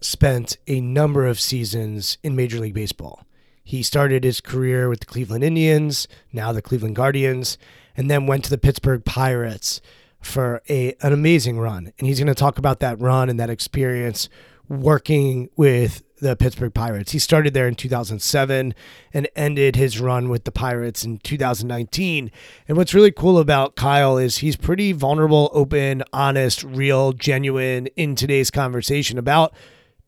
spent a number of seasons in Major League Baseball. He started his career with the Cleveland Indians, now the Cleveland Guardians, and then went to the Pittsburgh Pirates for a an amazing run. And he's going to talk about that run and that experience working with the Pittsburgh Pirates. He started there in 2007 and ended his run with the Pirates in 2019. And what's really cool about Kyle is he's pretty vulnerable, open, honest, real, genuine in today's conversation about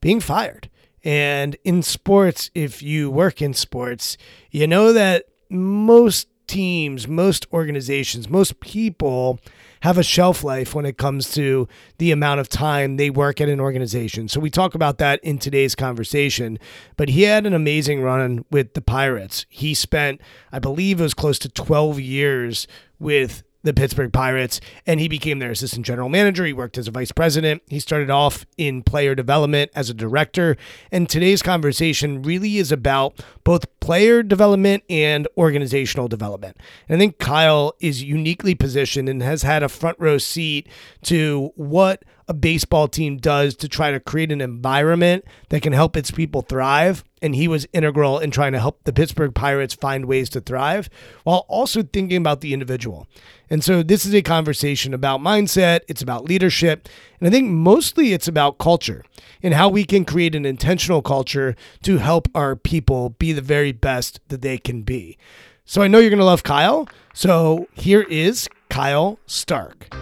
being fired. And in sports, if you work in sports, you know that most teams, most organizations, most people have a shelf life when it comes to the amount of time they work at an organization. So we talk about that in today's conversation. But he had an amazing run with the Pirates. He spent, I believe it was close to 12 years with the Pittsburgh Pirates, and he became their assistant general manager. He worked as a vice president. He started off in player development as a director. And today's conversation really is about both player development and organizational development. And I think Kyle is uniquely positioned and has had a front row seat to what a baseball team does to try to create an environment that can help its people thrive. And he was integral in trying to help the Pittsburgh Pirates find ways to thrive while also thinking about the individual. And so this is a conversation about mindset, it's about leadership, and I think mostly it's about culture and how we can create an intentional culture to help our people be the very best that they can be. So I know you're going to love Kyle. So here is Kyle Stark.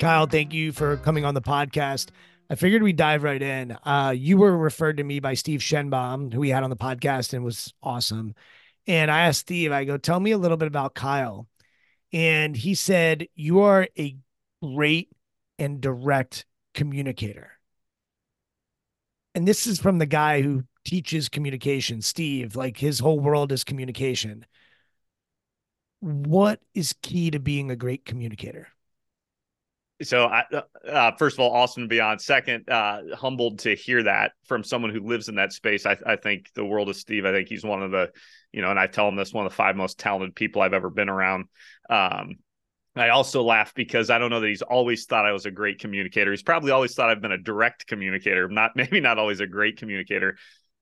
Kyle, thank you for coming on the podcast. I figured we'd dive right in. Uh, you were referred to me by Steve Shenbaum, who we had on the podcast and was awesome. And I asked Steve, I go, tell me a little bit about Kyle. And he said, You are a great and direct communicator. And this is from the guy who teaches communication, Steve, like his whole world is communication. What is key to being a great communicator? So, I, uh, uh, first of all, awesome to be on. Second, uh, humbled to hear that from someone who lives in that space. I, I, think the world of Steve. I think he's one of the, you know, and I tell him this one of the five most talented people I've ever been around. Um, I also laugh because I don't know that he's always thought I was a great communicator. He's probably always thought I've been a direct communicator, not maybe not always a great communicator.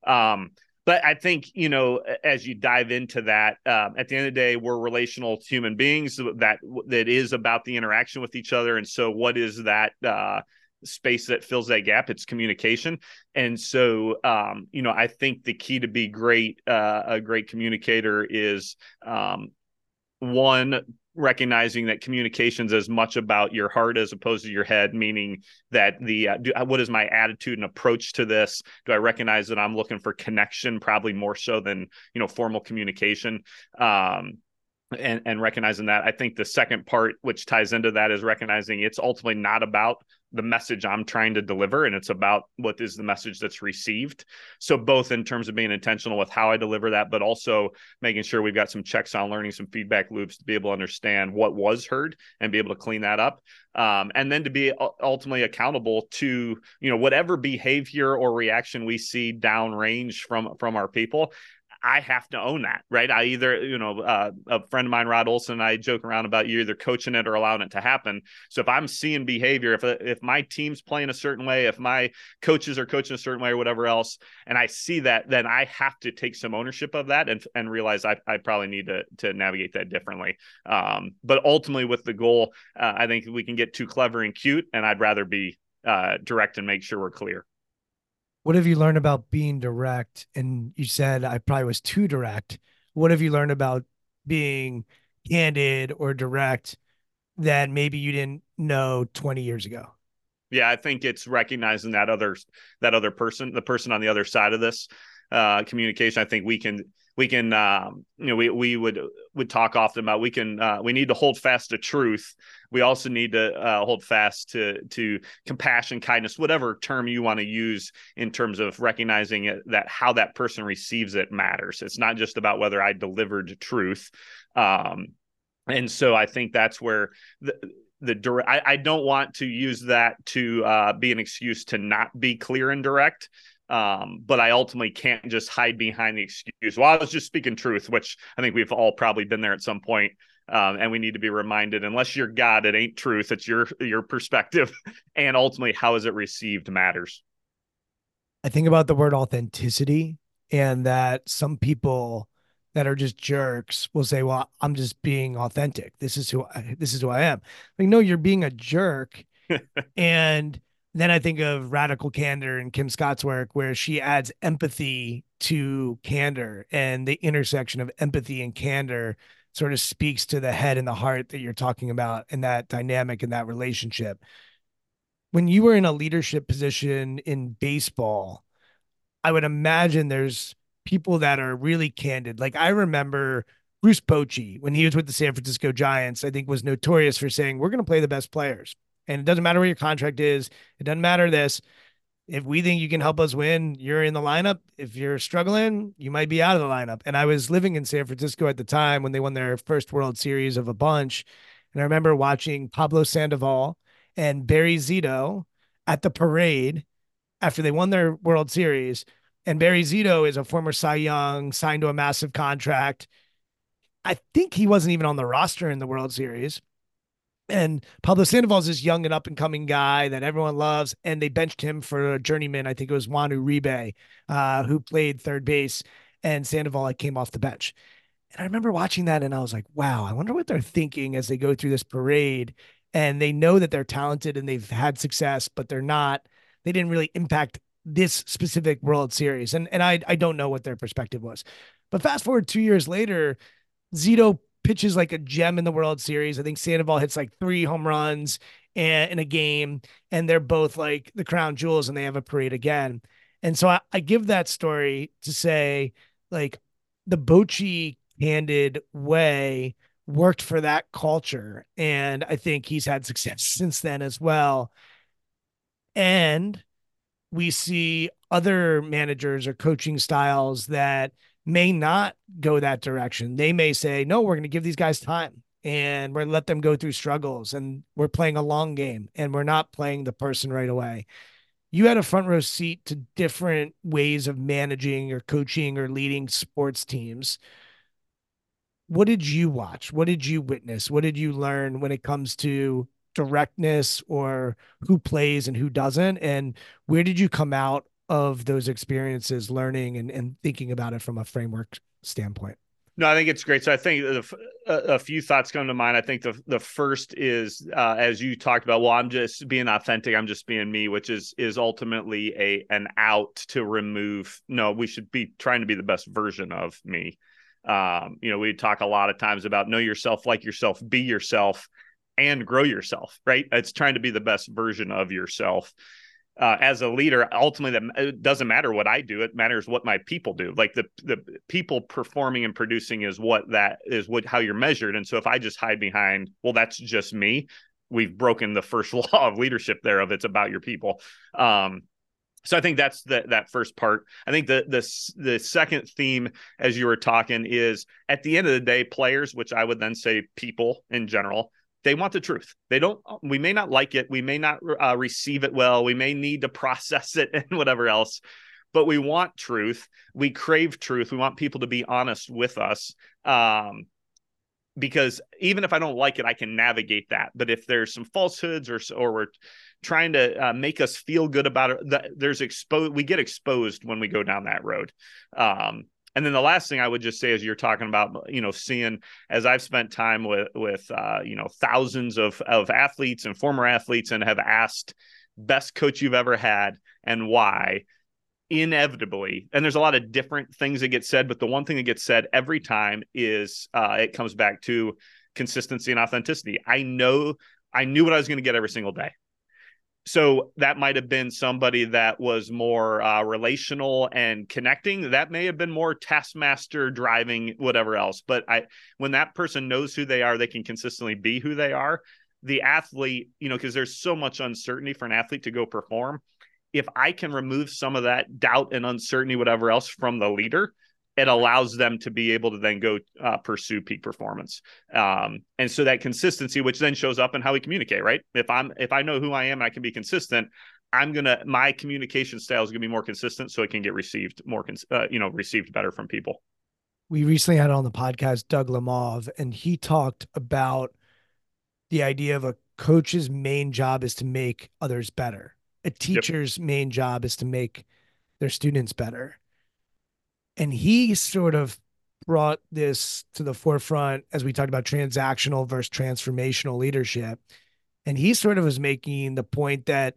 Um, but I think you know as you dive into that, um, at the end of the day, we're relational human beings. That that is about the interaction with each other, and so what is that? Uh, space that fills that gap it's communication and so um, you know i think the key to be great uh, a great communicator is um, one recognizing that communications as much about your heart as opposed to your head meaning that the uh, do, uh, what is my attitude and approach to this? Do i recognize that i'm looking for connection probably more so than you know formal communication? Um, and and recognizing that i think the second part which ties into that is recognizing it's ultimately not about the message I'm trying to deliver, and it's about what is the message that's received. So, both in terms of being intentional with how I deliver that, but also making sure we've got some checks on learning some feedback loops to be able to understand what was heard and be able to clean that up. Um, and then to be ultimately accountable to you know whatever behavior or reaction we see downrange from from our people I have to own that, right? I either, you know, uh, a friend of mine, Rod Olson, and I joke around about you either coaching it or allowing it to happen. So if I'm seeing behavior, if if my team's playing a certain way, if my coaches are coaching a certain way or whatever else, and I see that, then I have to take some ownership of that and and realize I, I probably need to to navigate that differently. Um, but ultimately, with the goal, uh, I think we can get too clever and cute, and I'd rather be uh, direct and make sure we're clear what have you learned about being direct? And you said I probably was too direct. What have you learned about being candid or direct that maybe you didn't know 20 years ago? Yeah, I think it's recognizing that other that other person, the person on the other side of this uh, communication. I think we can we can um, you know we we would would talk often about we can uh, we need to hold fast to truth. We also need to uh, hold fast to to compassion kindness whatever term you want to use in terms of recognizing it, that how that person receives it matters. It's not just about whether i delivered truth. Um, and so i think that's where the the direct I, I don't want to use that to uh, be an excuse to not be clear and direct um, but I ultimately can't just hide behind the excuse. Well, I was just speaking truth, which I think we've all probably been there at some point. Um, and we need to be reminded, unless you're God, it ain't truth. It's your your perspective, and ultimately, how is it received matters. I think about the word authenticity, and that some people that are just jerks will say, "Well, I'm just being authentic. This is who I, this is who I am." Like, no, you're being a jerk, and then I think of Radical Candor and Kim Scott's work, where she adds empathy to candor, and the intersection of empathy and candor sort of speaks to the head and the heart that you're talking about in that dynamic in that relationship. When you were in a leadership position in baseball, I would imagine there's people that are really candid. Like I remember Bruce Bochy when he was with the San Francisco Giants, I think was notorious for saying, We're going to play the best players. And it doesn't matter what your contract is. It doesn't matter this. If we think you can help us win, you're in the lineup. If you're struggling, you might be out of the lineup. And I was living in San Francisco at the time when they won their first World Series of a bunch. And I remember watching Pablo Sandoval and Barry Zito at the parade after they won their World Series. And Barry Zito is a former Cy Young, signed to a massive contract. I think he wasn't even on the roster in the World Series. And Pablo Sandoval is this young and up and coming guy that everyone loves. And they benched him for a journeyman. I think it was Juan Uribe, uh, who played third base. And Sandoval like, came off the bench. And I remember watching that and I was like, wow, I wonder what they're thinking as they go through this parade. And they know that they're talented and they've had success, but they're not, they didn't really impact this specific World Series. And and I I don't know what their perspective was. But fast forward two years later, Zito pitches like a gem in the World Series. I think Sandoval hits like three home runs in a game, and they're both like the crown jewels, and they have a parade again. And so I, I give that story to say, like, the Bochy candid way worked for that culture. And I think he's had success since then as well. And we see other managers or coaching styles that may not go that direction. They may say, no, we're going to give these guys time and we're let them go through struggles and we're playing a long game and we're not playing the person right away. You had a front row seat to different ways of managing or coaching or leading sports teams. What did you watch? What did you witness? What did you learn when it comes to directness or who plays and who doesn't and where did you come out of those experiences learning and, and thinking about it from a framework standpoint no, I think it's great. So I think a, a, few thoughts come to mind. I think the the first is uh, as you talked about. Well, I'm just being authentic. I'm just being me, which is is ultimately a an out to remove. No, we should be trying to be the best version of me. Um, you know, we talk a lot of times about know yourself, like yourself, be yourself, and grow yourself, right? It's trying to be the best version of yourself. Uh, as a leader, ultimately, that it doesn't matter what I do; it matters what my people do. Like the the people performing and producing is what that is what how you're measured. And so, if I just hide behind, well, that's just me. We've broken the first law of leadership there of it's about your people. Um, so I think that's the, that first part. I think the the the second theme, as you were talking, is at the end of the day, players, which I would then say people in general, they want the truth. They don't. We may not like it. We may not uh, receive it well. We may need to process it and whatever else. But we want truth. We crave truth. We want people to be honest with us. Um, because even if I don't like it, I can navigate that. But if there's some falsehoods or or we're trying to uh, make us feel good about it, there's exposed. We get exposed when we go down that road. Um, and then the last thing I would just say is you're talking about, you know, seeing as I've spent time with with uh, you know thousands of of athletes and former athletes and have asked best coach you've ever had and why inevitably and there's a lot of different things that get said but the one thing that gets said every time is uh, it comes back to consistency and authenticity. I know i knew what i was going to get every single day so that might have been somebody that was more uh, relational and connecting. That may have been more taskmaster driving whatever else. But i when that person knows who they are they can consistently be who they are. The athlete you know because there's so much uncertainty for an athlete to go perform. If i can remove some of that doubt and uncertainty whatever else from the leader it allows them to be able to then go uh, pursue peak performance. Um, and so that consistency which then shows up in how we communicate right? If i'm if i know who i am and i can be consistent i'm gonna my communication style is gonna be more consistent so it can get received more uh, you know received better from people. We recently had on the podcast doug lemov and he talked about the idea of a coach's main job is to make others better. A teacher's yep. main job is to make their students better and he sort of brought this to the forefront as we talked about transactional versus transformational leadership. And he sort of was making the point that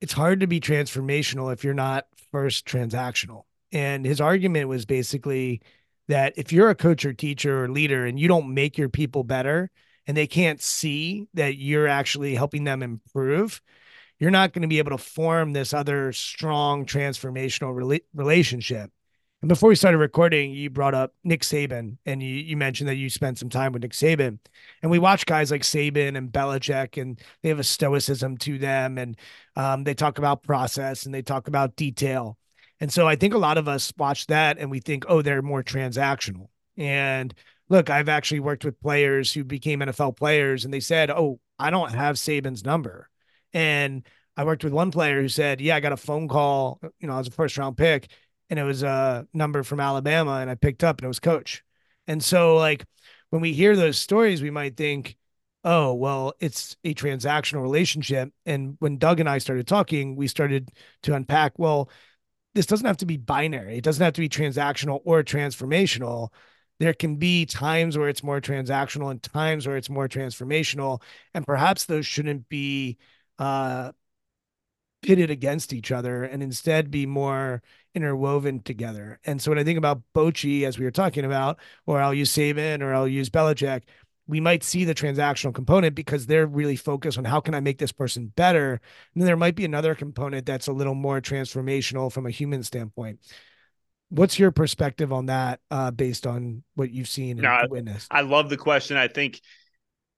it's hard to be transformational if you're not first transactional. And his argument was basically that if you're a coach or teacher or leader and you don't make your people better and they can't see that you're actually helping them improve, you're not going to be able to form this other strong transformational rela- relationship. And before we started recording, you brought up Nick Saban, and you, you mentioned that you spent some time with Nick Saban. And we watch guys like Saban and Belichick, and they have a stoicism to them, and um, they talk about process and they talk about detail. And so I think a lot of us watch that and we think, oh, they're more transactional. And look, I've actually worked with players who became NFL players, and they said, oh, I don't have Saban's number. And I worked with one player who said, yeah, I got a phone call, you know, I was a first round pick and it was a number from Alabama and I picked up and it was coach. And so like when we hear those stories, we might think, oh, well, it's a transactional relationship. And when Doug and I started talking, we started to unpack, well, this doesn't have to be binary. It doesn't have to be transactional or transformational. There can be times where it's more transactional and times where it's more transformational. And perhaps those shouldn't be uh, pitted against each other and instead be more interwoven together. And so when I think about Bochy, as we were talking about, or I'll use Saban or I'll use Belichick, we might see the transactional component because they're really focused on how can I make this person better. And then there might be another component that's a little more transformational from a human standpoint. What's your perspective on that uh, based on what you've seen and no, witnessed? I love the question. I think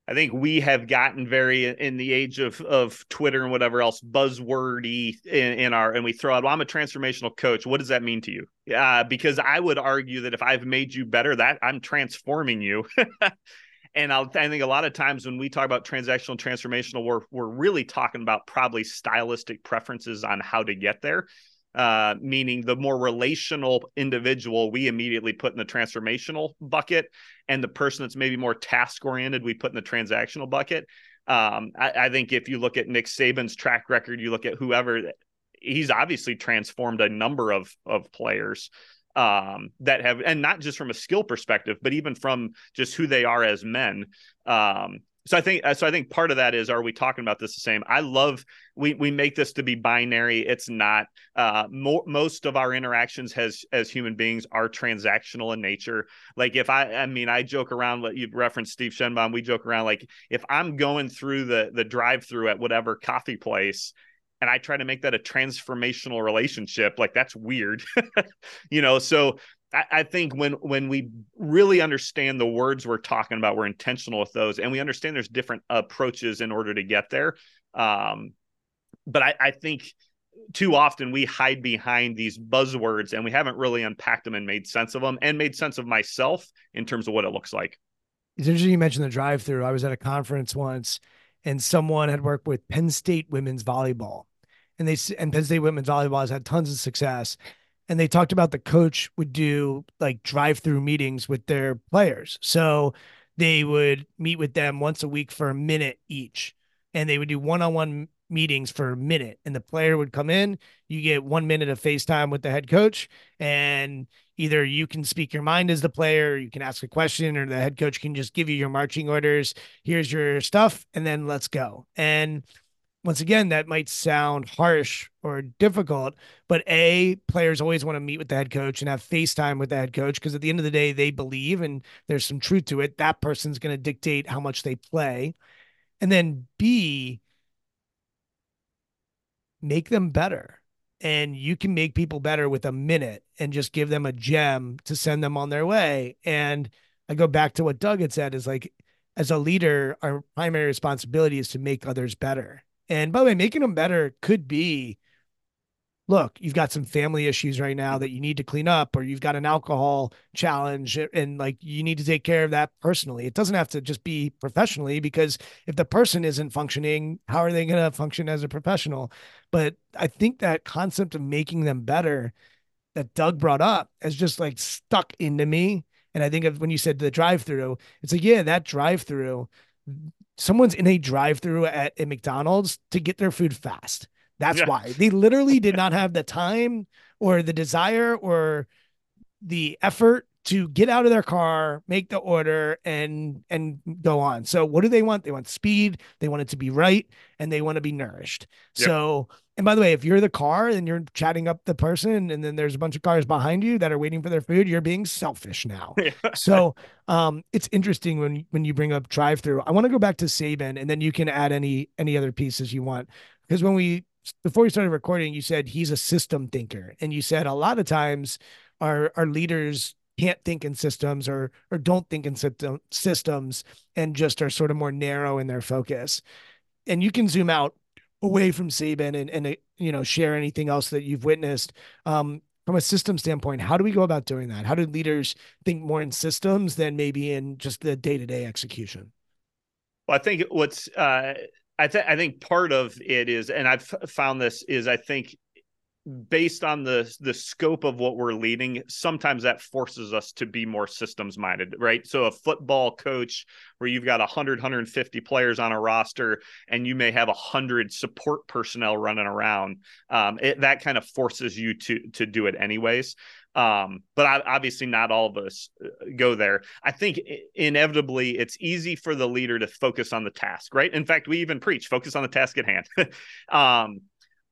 I think we have gotten very in the age of of Twitter and whatever else buzzwordy in, in our and we throw out, well, I'm a transformational coach. What does that mean to you? Uh, because I would argue that if I've made you better, that I'm transforming you. and I'll, I think a lot of times when we talk about transactional transformational, we're we're really talking about probably stylistic preferences on how to get there uh, meaning the more relational individual we immediately put in the transformational bucket, and the person that's maybe more task oriented we put in the transactional bucket. Um, I, I, think if you look at Nick Saban's track record, you look at whoever he's obviously transformed a number of of players um, that have, and not just from a skill perspective, but even from just who they are as men. Um, so I think uh, so I think part of that is are we talking about this the same? I love we we make this to be binary. It's not. Uh, mo- most of our interactions as as human beings are transactional in nature. Like if I I mean I joke around. You referenced Steve Shenbaum. We joke around like if I'm going through the the drive through at whatever coffee place and I try to make that a transformational relationship, like that's weird, you know. So I, think when when we really understand the words we're talking about, we're intentional with those, and we understand there's different approaches in order to get there. Um, but I, I think too often we hide behind these buzzwords and we haven't really unpacked them and made sense of them and made sense of myself in terms of what it looks like. It's interesting you mentioned the drive through. I was at a conference once and someone had worked with Penn State women's volleyball. And they and Penn State women's volleyball has had tons of success and they talked about the coach would do like drive through meetings with their players. So they would meet with them once a week for a minute each, and they would do one on one meetings for a minute. And the player would come in, you get one minute of FaceTime with the head coach, and either you can speak your mind as the player, you can ask a question, or the head coach can just give you your marching orders. Here's your stuff, and then let's go. And once again, that might sound harsh or difficult, but A, players always want to meet with the head coach and have FaceTime with the head coach because at the end of the day, they believe, and there's some truth to it, that person's going to dictate how much they play. And then B, make them better. And you can make people better with a minute and just give them a gem to send them on their way. And I go back to what Doug had said is like, as a leader, our primary responsibility is to make others better and by the way, making them better could be look, you've got some family issues right now that you need to clean up, or you've got an alcohol challenge, and like you need to take care of that personally. It doesn't have to just be professionally, because if the person isn't functioning, how are they going to function as a professional? But I think that concept of making them better that Doug brought up has just like stuck into me. And I think of when you said the drive through, it's like, yeah, that drive through someone's in a drive-through at a McDonald's to get their food fast. That's yeah. why they literally did not have the time or the desire or the effort to get out of their car, make the order, and and go on. So what do they want? They want speed. They want it to be right, and they want to be nourished. Yep. So, and by the way, if you're the car and you're chatting up the person, and then there's a bunch of cars behind you that are waiting for their food, you're being selfish now. so, um, it's interesting when when you bring up drive through. I want to go back to Saban, and then you can add any any other pieces you want because when we before we started recording, you said he's a system thinker, and you said a lot of times our our leaders can't think in systems or or don't think in system, systems and just are sort of more narrow in their focus. And you can zoom out away from Saban and and you know share anything else that you've witnessed. Um, from a system standpoint, how do we go about doing that? How do leaders think more in systems than maybe in just the day to day execution? Well, I think what's uh, I think I think part of it is, and I've found this is I think based on the the scope of what we're leading sometimes that forces us to be more systems minded right? So a football coach where you've got 100 150 players on a roster and you may have 100 support personnel running around um, it, that kind of forces you to to do it anyways. Um, but I, obviously not all of us uh, go there. I think inevitably it's easy for the leader to focus on the task right? In fact we even preach focus on the task at hand. Um,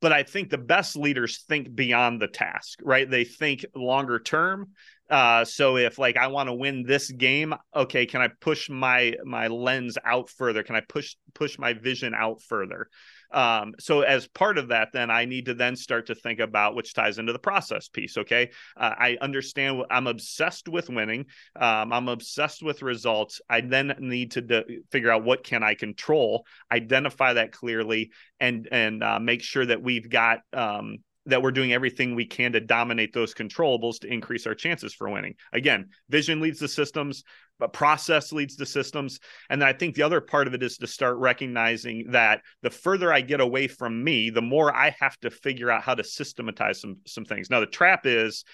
but I think the best leaders think beyond the task, right? They think longer term. Uh, so if like I want to win this game, okay, can I push my my lens out further? Can I push push my vision out further? Um, so as part of that, then I need to then start to think about which ties into the process piece. Okay, uh, I understand. I'm obsessed with winning. Um, I'm obsessed with results. I then need to de- figure out what can I control, identify that clearly, and and uh, make sure that we've got um, that we're doing everything we can to dominate those controllables to increase our chances for winning. Again, vision leads the systems, but process leads to systems. And I think the other part of it is to start recognizing that the further I get away from me, the more I have to figure out how to systematize some some things. Now the trap is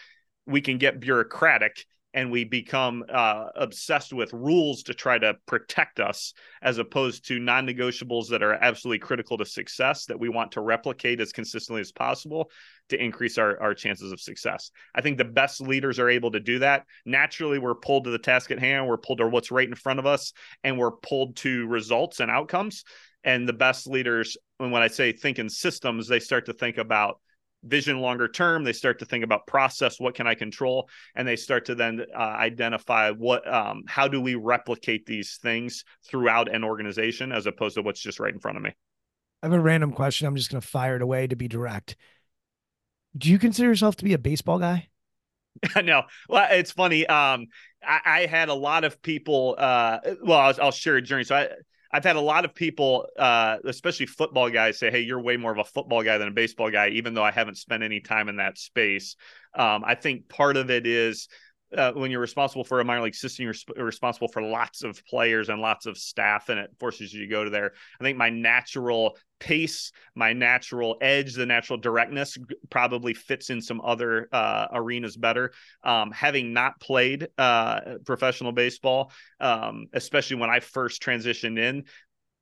we can get bureaucratic and we become uh, obsessed with rules to try to protect us as opposed to non-negotiables that are absolutely critical to success that we want to replicate as consistently as possible to increase our, our chances of success. I think the best leaders are able to do that. Naturally we're pulled to the task at hand. We're pulled to what's right in front of us and we're pulled to results and outcomes. And the best leaders when i say think in systems they start to think about vision longer term. They start to think about process what can i control? And they start to then uh, identify what um, how do we replicate these things throughout an organization as opposed to what's just right in front of me. I have a random question i'm just going to fire it away to be direct do you consider yourself to be a baseball guy? No. Well it's funny um I, I, had a lot of people uh well I'll, I'll share a journey. So i I've had a lot of people, uh, especially football guys, say, "Hey, you're way more of a football guy than a baseball guy," even though I haven't spent any time in that space. Um, I think part of it is uh, when you're responsible for a minor league system, you're sp- responsible for lots of players and lots of staff, and it forces you to go to there. I think my natural pace, my natural edge, the natural directness probably fits in some other uh, arenas better. Um, having not played uh, professional baseball, um, especially when I first transitioned in,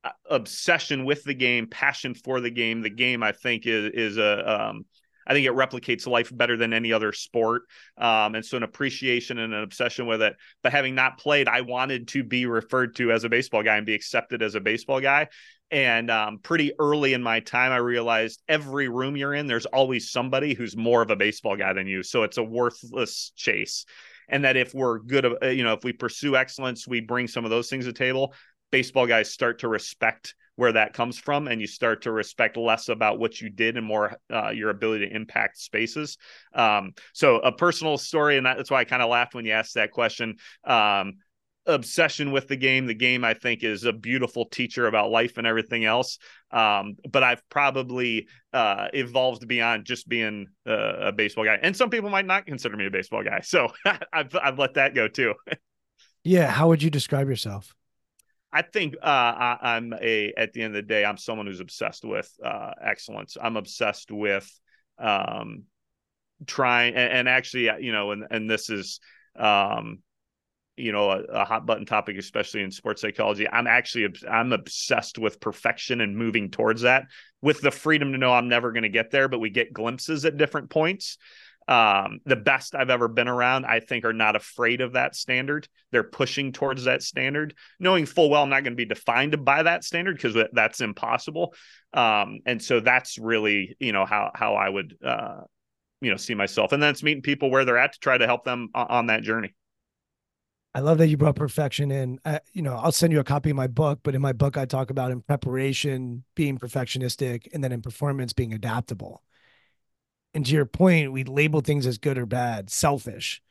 uh, obsession with the game, passion for the game. The game, I think, is is a um, I think it replicates life better than any other sport. Um, and so an appreciation and an obsession with it. But having not played, I wanted to be referred to as a baseball guy and be accepted as a baseball guy. And um, pretty early in my time, I realized every room you're in, there's always somebody who's more of a baseball guy than you. So it's a worthless chase. And that if we're good, uh, you know, if we pursue excellence, we bring some of those things to the table. Baseball guys start to respect where that comes from and you start to respect less about what you did and more uh, your ability to impact spaces. Um, so a personal story and that's why i kind of laughed when you asked that question. Um, obsession with the game. The game i think is a beautiful teacher about life and everything else. Um, but i've probably uh, evolved beyond just being a, a, baseball guy. And some people might not consider me a baseball guy so I've, I've let that go too. Yeah how would you describe yourself I think uh, I, am a at the end of the day, I'm someone who's obsessed with uh, excellence. I'm obsessed with um, trying, and, and, actually, uh, you know, and and this is, um, you know, a, a, hot button topic, especially in sports psychology. I'm actually I'm obsessed with perfection and moving towards that, with the freedom to know I'm never going to get there, but we get glimpses at different points um, the best I've ever been around, I think, are not afraid of that standard. They're pushing towards that standard, knowing full well I'm not going to be defined by that standard because that's impossible. Um, and so that's really, you know, how how I would, uh, you know, see myself. And then it's meeting people where they're at to try to help them on that journey. I love that you brought perfection in. I, you know, I'll send you a copy of my book, but in my book, I talk about in preparation being perfectionistic and then in performance being adaptable and to your point, we label things as good or bad, selfish,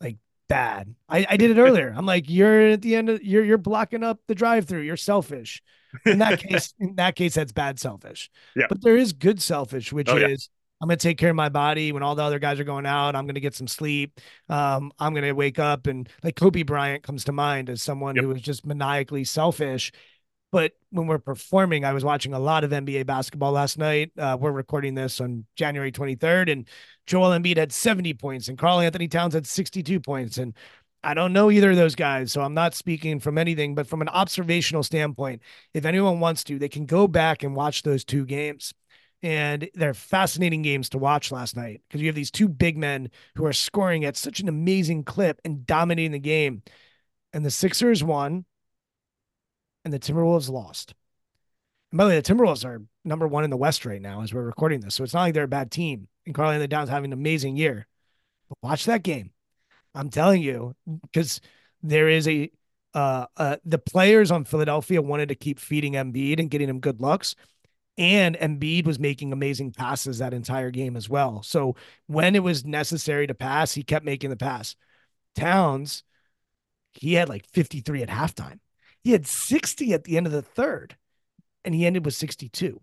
like bad. I, I did it earlier. I'm like, you're at the end of you're you're blocking up the drive through. You're selfish. In that case, in that case, that's bad selfish. Yeah. But there is good selfish, which oh, is yeah. I'm gonna take care of my body when all the other guys are going out. I'm gonna get some sleep. Um, I'm gonna wake up and like Kobe Bryant comes to mind as someone yep. who was just maniacally selfish but when we're performing, I was watching a lot of NBA basketball last night. Uh, we're recording this on January 23rd, and Joel Embiid had 70 points, and Karl-Anthony Towns had 62 points. And I don't know either of those guys, so I'm not speaking from anything, but from an observational standpoint, if anyone wants to, they can go back and watch those two games. And they're fascinating games to watch last night because you have these two big men who are scoring at such an amazing clip and dominating the game. And the Sixers won and the Timberwolves lost. And by the way, the Timberwolves are number one in the West right now as we're recording this. So it's not like they're a bad team. And Karl-Anthony Towns having an amazing year. But watch that game. I'm telling you, because there is a uh, uh, the players on Philadelphia wanted to keep feeding Embiid and getting him good looks. And Embiid was making amazing passes that entire game as well. So when it was necessary to pass, he kept making the pass. Towns, he had like 53 at halftime. He had 60 at the end of the third, and he ended with 62.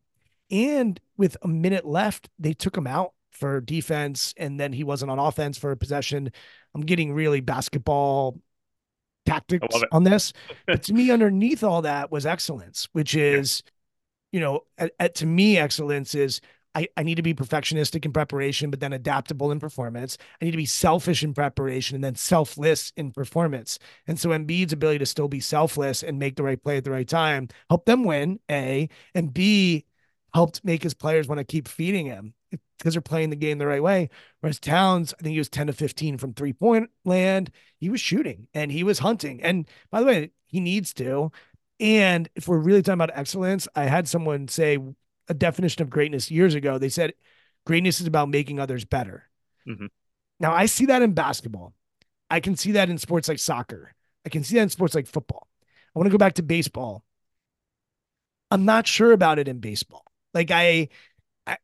And with a minute left, they took him out for defense, and then he wasn't on offense for a possession. I'm getting really basketball tactics on this. but to me, underneath all that was excellence, which is, yeah. you know, at, at, to me, excellence is I, I need to be perfectionistic in preparation, but then adaptable in performance. I need to be selfish in preparation and then selfless in performance. And so Embiid's ability to still be selfless and make the right play at the right time help them win, A, and B, helped make his players want to keep feeding him because they're playing the game the right way. Whereas Towns, I think he was 10 to 15 from three point land. He was shooting and he was hunting. And by the way, he needs to. And if we're really talking about excellence, I had someone say a definition of greatness years ago. They said greatness is about making others better. Mm-hmm. Now, I see that in basketball. I can see that in sports like soccer. I can see that in sports like football. I want to go back to baseball. I'm not sure about it in baseball. Like I,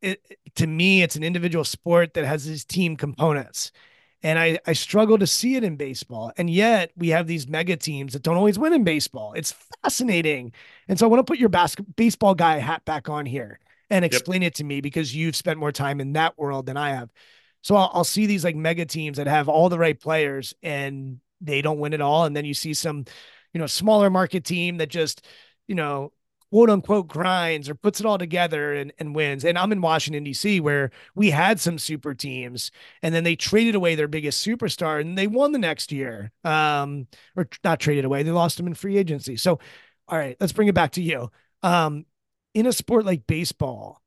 it, to me, it's an individual sport that has these team components. And I, I struggle to see it in baseball. And yet we have these mega teams that don't always win in baseball. It's fascinating. And so I want to put your basket, baseball guy hat back on here and explain yep. it to me because you've spent more time in that world than I have. So I'll, I'll see these like mega teams that have all the right players and they don't win it all. And then you see some, you know, smaller market team that just, you know, quote unquote grinds or puts it all together and, and wins. And I'm in Washington, D.C., where we had some super teams and then they traded away their biggest superstar and they won the next year. Um, or not traded away, they lost him in free agency. So, all right, let's bring it back to you. Um, in a sport like baseball,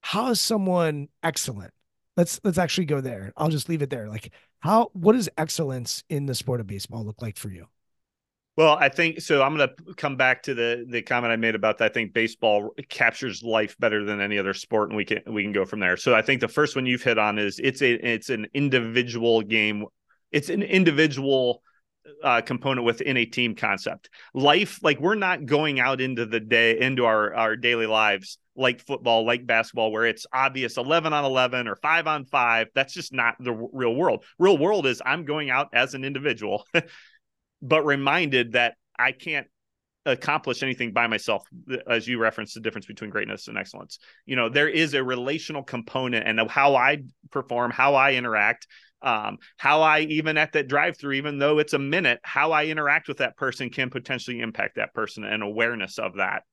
how is someone excellent? Let's let's actually go there. I'll just leave it there. Like how what does excellence in the sport of baseball look like for you? Well, I think so. I'm going to come back to the the comment I made about that. I think baseball captures life better than any other sport, and we can we can go from there. So I think the first one you've hit on is it's a it's an individual game. It's an individual uh, component within a team concept. Life, like we're not going out into the day into our our daily lives like football, like basketball, where it's obvious 11 on 11 or five on five. That's just not the real world. Real world is I'm going out as an individual. but reminded that I can't accomplish anything by myself as you referenced the difference between greatness and excellence you know there is a relational component and how i perform how i interact um, how i even at that drive through even though it's a minute how i interact with that person can potentially impact that person and awareness of that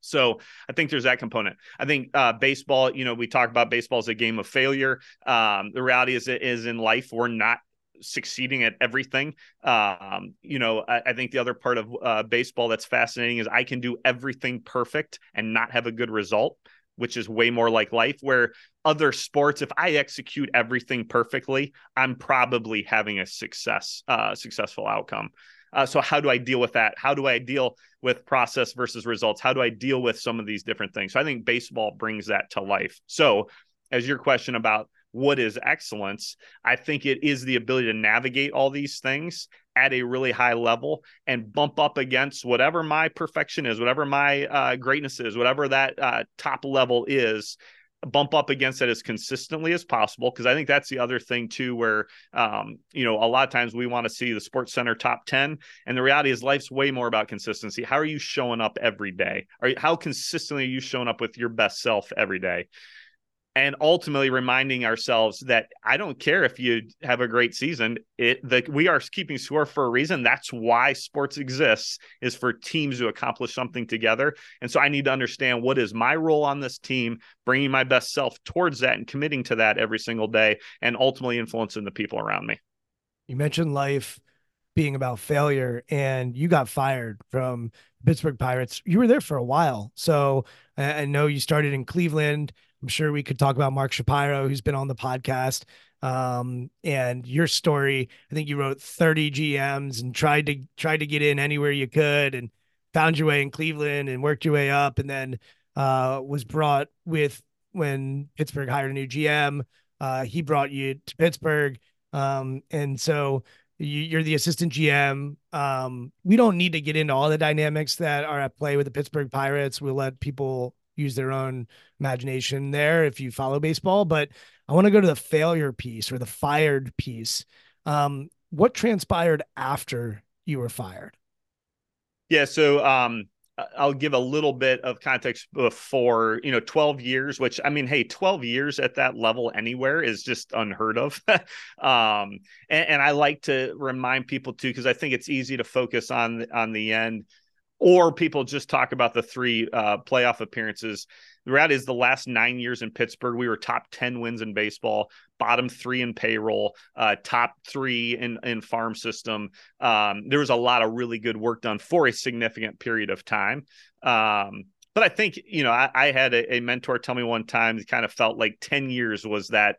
so I think there's that component. I think uh, baseball, you know, we talk about baseball as a game of failure. Um, the reality is, is in life, we're not succeeding at everything. Um, you know, I, I, think the other part of uh, baseball that's fascinating is I can do everything perfect and not have a good result, which is way more like life. Where other sports, if I execute everything perfectly, I'm probably having a success, uh, successful outcome. Uh, so how do I deal with that? How do I deal with process versus results? How do I deal with some of these different things? So I think baseball brings that to life. So as your question about what is excellence. I think it is the ability to navigate all these things at a really high level and bump up against whatever my perfection is, whatever my uh, greatness is, whatever that uh, top level is. Bump up against it as consistently as possible because I think that's the other thing too, where um, you know a lot of times we want to see the Sports Center top ten, and the reality is life's way more about consistency. How are you showing up every day? Are you, how consistently are you showing up with your best self every day? And ultimately reminding ourselves that I don't care if you have a great season. It that we are keeping score for a reason. That's why sports exists is for teams to accomplish something together. And so I need to understand what is my role on this team, bringing my best self towards that and committing to that every single day, and ultimately influencing the people around me. You mentioned life being about failure, and you got fired from Pittsburgh Pirates. You were there for a while, so I know you started in Cleveland I'm sure we could talk about Mark Shapiro, who's been on the podcast, um, and your story. I think you wrote 30 GMs and tried to tried to get in anywhere you could, and found your way in Cleveland and worked your way up, and then uh, was brought with when Pittsburgh hired a new GM. Uh, he brought you to Pittsburgh, um, and so you, are the assistant GM. Um, we don't need to get into all the dynamics that are at play with the Pittsburgh Pirates. We'll let people use their own imagination there if you follow baseball. But I want to go to the failure piece or the fired piece. Um, what transpired after you were fired? Yeah, so um, I'll give a little bit of context before, you know, 12 years, which I mean, hey, 12 years at that level anywhere is just unheard of. um, and, and, I like to remind people too, because I think it's easy to focus on on the end, or people just talk about the three uh, playoff appearances. The reality is, the last nine years in Pittsburgh, we were top 10 wins in baseball, bottom three in payroll, uh, top three in, in farm system. Um, there was a lot of really good work done for a significant period of time. Um, but I think, you know, I, I had a, a, mentor tell me one time, it kind of felt like 10 years was that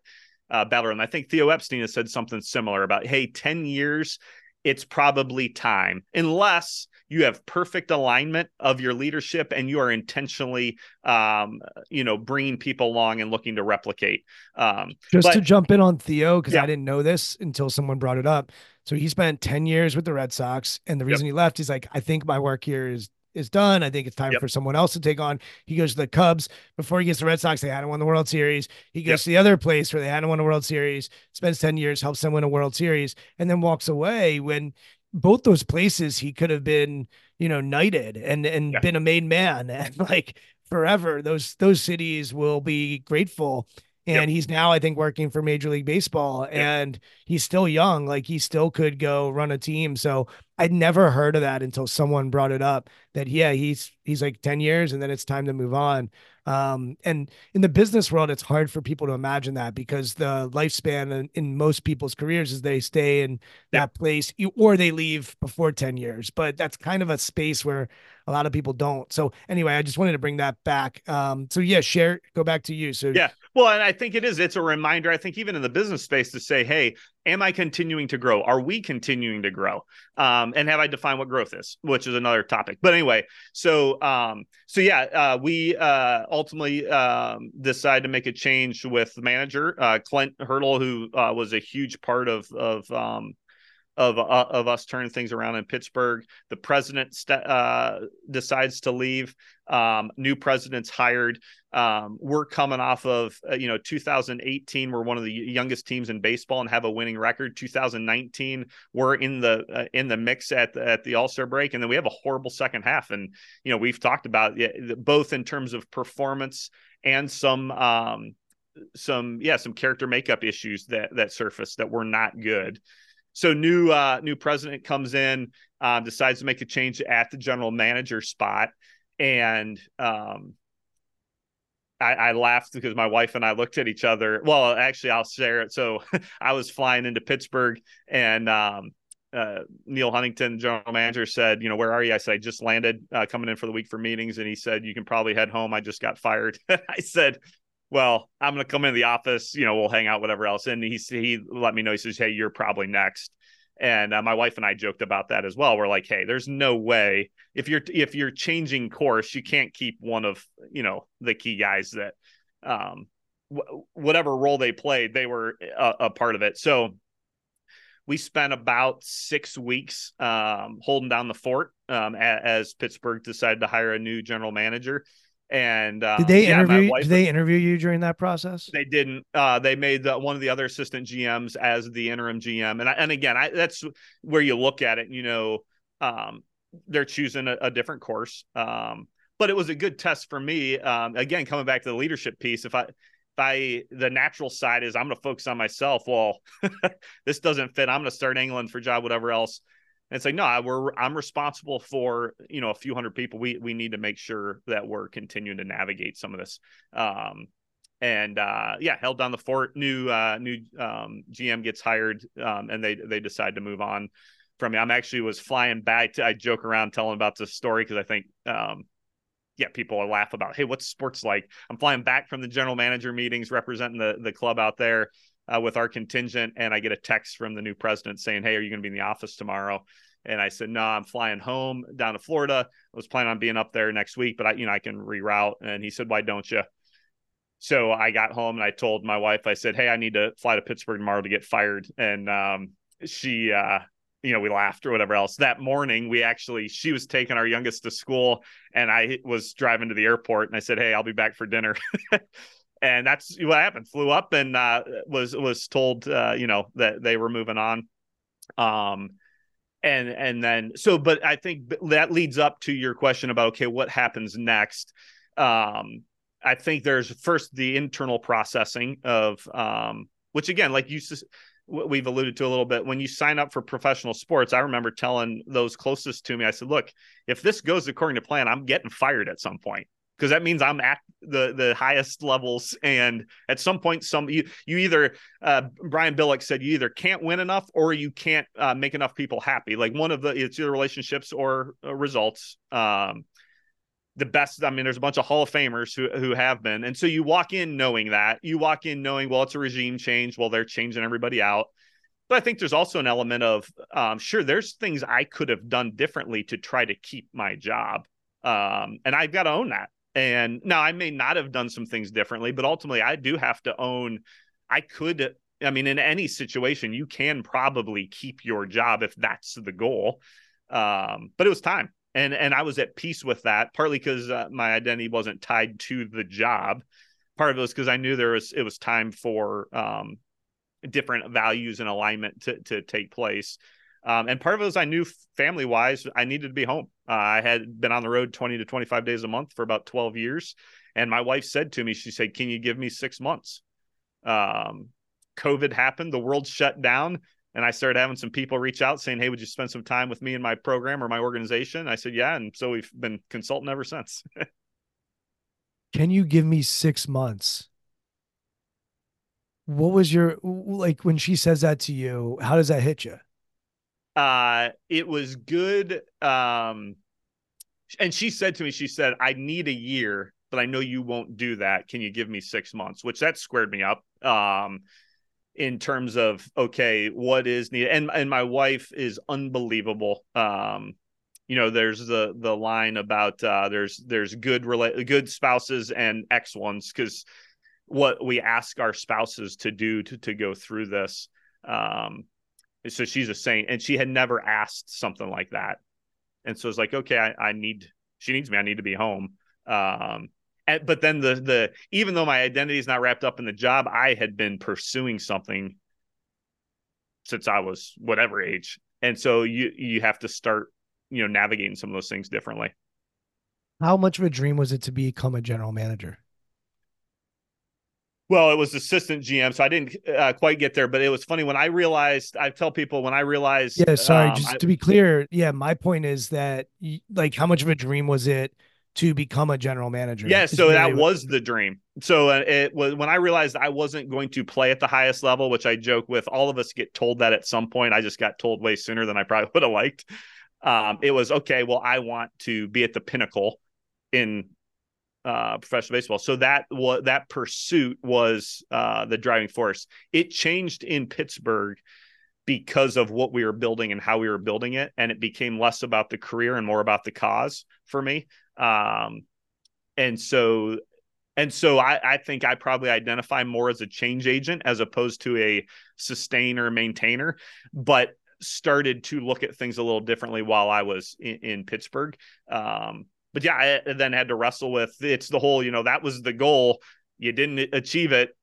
uh, battle. And I think Theo Epstein has said something similar about, hey, 10 years, it's probably time, unless you have perfect alignment of your leadership and you are intentionally um, you know bringing people along and looking to replicate um, just but, to jump in on theo because yeah. i didn't know this until someone brought it up so he spent 10 years with the red sox and the reason yep. he left is like i think my work here is is done. I think it's time yep. for someone else to take on. He goes to the Cubs before he gets the Red Sox. They hadn't won the World Series. He goes yep. to the other place where they hadn't won a World Series. Spends ten years, helps them win a World Series, and then walks away. When both those places he could have been, you know, knighted and and yeah. been a made man and like forever. Those those cities will be grateful. And yep. he's now, I think, working for Major League Baseball, yep. and he's still young. Like he still could go run a team. So I'd never heard of that until someone brought it up. That yeah, he's he's like ten years, and then it's time to move on. Um, and in the business world, it's hard for people to imagine that because the lifespan in, in most people's careers is they stay in that place or they leave before 10 years. But that's kind of a space where a lot of people don't. So anyway, I just wanted to bring that back. Um, so yeah, share, go back to you. So yeah, well, and I think it is, it's a reminder, I think even in the business space to say, Hey, am I continuing to grow? Are we continuing to grow? Um, and have I defined what growth is, which is another topic. But anyway, so um, so yeah, uh, we uh, ultimately um, decided to make a change with the manager, uh, Clint Hurdle, who uh, was a huge part of of um, of uh, of us turning things around in Pittsburgh. The president st- uh, decides to leave. Um, new president's hired. Um, we're coming off of uh, you know 2018. We're one of the youngest teams in baseball and have a winning record. 2019, we're in the uh, in the mix at the, at the All Star break, and then we have a horrible second half. And you know we've talked about it, both in terms of performance and some. Um, some yeah some character makeup issues that that surface that were not good so new uh, new president comes in, um, decides to make a change at the general manager spot, and um, I, I, laughed because my wife and I looked at each other. Well, actually, I'll share it. So I was flying into Pittsburgh, and um, uh, Neil Huntington, general manager, said, "You know, where are you?" I said, "I just landed, uh, coming in for the week for meetings," and he said, "You can probably head home. I just got fired." I said, well, I'm going to come in the office, you know, we'll hang out, whatever else. And he, he let me know, he says, Hey, you're probably next. And uh, my wife and I joked about that as well. We're like, Hey, there's no way if you're, if you're changing course, you can't keep one of, you know, the key guys that, um, w- whatever role they played, they were a, a part of it. So we spent about six weeks um, holding down the fort um, as, as Pittsburgh decided to hire a new general manager. And um, did they yeah, interview? Did they interview you during that process? They didn't. Uh, they made the, one of the other assistant GMs as the interim GM, and I, and again, I, that's where you look at it. You know, um, they're choosing a, a different course. Um, but it was a good test for me. Um, again, coming back to the leadership piece, if I if I the natural side is I'm going to focus on myself. Well, this doesn't fit. I'm going to start angling for job, whatever else. And like, no, we're I'm responsible for you know a few hundred people. We we need to make sure that we're continuing to navigate some of this. Um, and uh, yeah, held down the fort. New uh, new um, GM gets hired, um, and they they decide to move on from me. I'm actually was flying back. To, I joke around telling about this story because I think um, yeah, people will laugh about, hey, what's sports like? I'm flying back from the general manager meetings representing the the club out there uh, with our contingent, and I get a text from the new president saying, "Hey, are you going to be in the office tomorrow?" And I said, "No, I'm flying home down to Florida. I was planning on being up there next week, but I, you know, I can reroute." And he said, "Why don't you?" So I got home and I told my wife, I said, "Hey, I need to fly to Pittsburgh tomorrow to get fired." And um, she uh, you know, we laughed or whatever else. That morning, we actually, she was taking our youngest to school, and I was driving to the airport, and I said, "Hey, I'll be back for dinner." and that's what happened. Flew up and uh, was was told, uh, you know, that they were moving on. Um, and and then so, but I think that leads up to your question about okay, what happens next? Um, I think there's first the internal processing of um, which again, like you we've alluded to a little bit when you sign up for professional sports i remember telling those closest to me i said look if this goes according to plan i'm getting fired at some point because that means i'm at the the highest levels and at some point some you, you either uh, brian billick said you either can't win enough or you can't uh, make enough people happy like one of the it's either relationships or uh, results um, the best. I mean, there's a bunch of Hall of Famers who who have been, and so you walk in knowing that. You walk in knowing, well, it's a regime change. Well, they're changing everybody out. But I think there's also an element of, um, sure, there's things I could have done differently to try to keep my job, um, and I've got to own that. And now I may not have done some things differently, but ultimately I do have to own. I could. I mean, in any situation, you can probably keep your job if that's the goal. Um, but it was time and and I was at peace with that. Partly because uh, my identity wasn't tied to the job. Part of it was because I knew there was it was time for um, different values and alignment to to take place. Um, and part of it was I knew family wise I needed to be home. Uh, I had been on the road 20 to 25 days a month for about 12 years. And my wife said to me, she said, Can you give me six months? Um, COVID happened, the world shut down and I started having some people reach out saying, "Hey, would you spend some time with me in my program or my organization?" I said, "Yeah," and so we've been consulting ever since. Can you give me six months? What was your like when she says that to you? How does that hit you? Uh, it was good. Um, and she said to me, she said, "I need a year, but I know you won't do that. Can you give me six months?" Which that squared me up. Um, in terms of okay, what is needed. And and my wife is unbelievable. Um, you know, there's the the line about uh, there's there's good rela- good spouses and ex ones because what we ask our spouses to do to to go through this. Um, so she's a saint, and she had never asked something like that, and so it's like, okay, I, I need she needs me. I need to be home. Um, and, but then the the even though my identity is not wrapped up in the job, I had been pursuing something since I was whatever age, and so you you have to start you know navigating some of those things differently. How much of a dream was it to become a general manager? Well, it was assistant GM, so I didn't uh, quite get there. But it was funny when I realized. I tell people when I realized. Yeah, sorry. Um, just I, to be clear, yeah, my point is that, like, how much of a dream was it to become a general manager. Yeah, so that was the dream. So uh, it was when I realized I wasn't going to play at the highest level, which I joke with. All of us get told that at some point. I just got told way sooner than I probably would have liked. Um, it was okay. Well, I want to be at the pinnacle in uh, professional baseball. So that that pursuit was uh, the driving force. It changed in Pittsburgh because of what we were building and how we were building it, and it became less about the career and more about the cause for me. Um, and so and so I, I, think I probably identify more as a change agent as opposed to a sustainer maintainer, but started to look at things a little differently while I was in, in Pittsburgh. Um, but yeah, I then had to wrestle with it's the whole, you know, that was the goal. You didn't achieve it.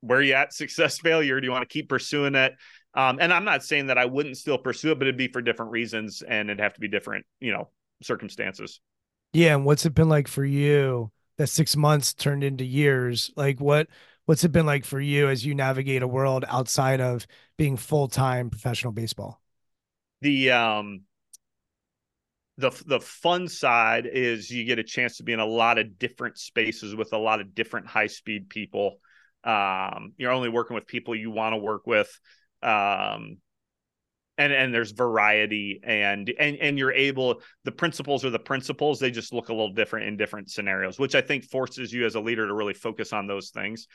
Where you at success failure? Do you want to keep pursuing it? Um, and I'm not saying that I wouldn't still pursue it, but it'd be for different reasons and it'd have to be different, you know, circumstances. Yeah, and what's it been like for you? That six months turned into years. Like what what's it been like for you as you navigate a world outside of being full time professional baseball? The um the the fun side is you get a chance to be in a lot of different spaces with a lot of different high speed people. Um, you're only working with people you want to work with. Um, and and there's variety and and and you're able the principles are the principles they just look a little different in different scenarios which i think forces you as a leader to really focus on those things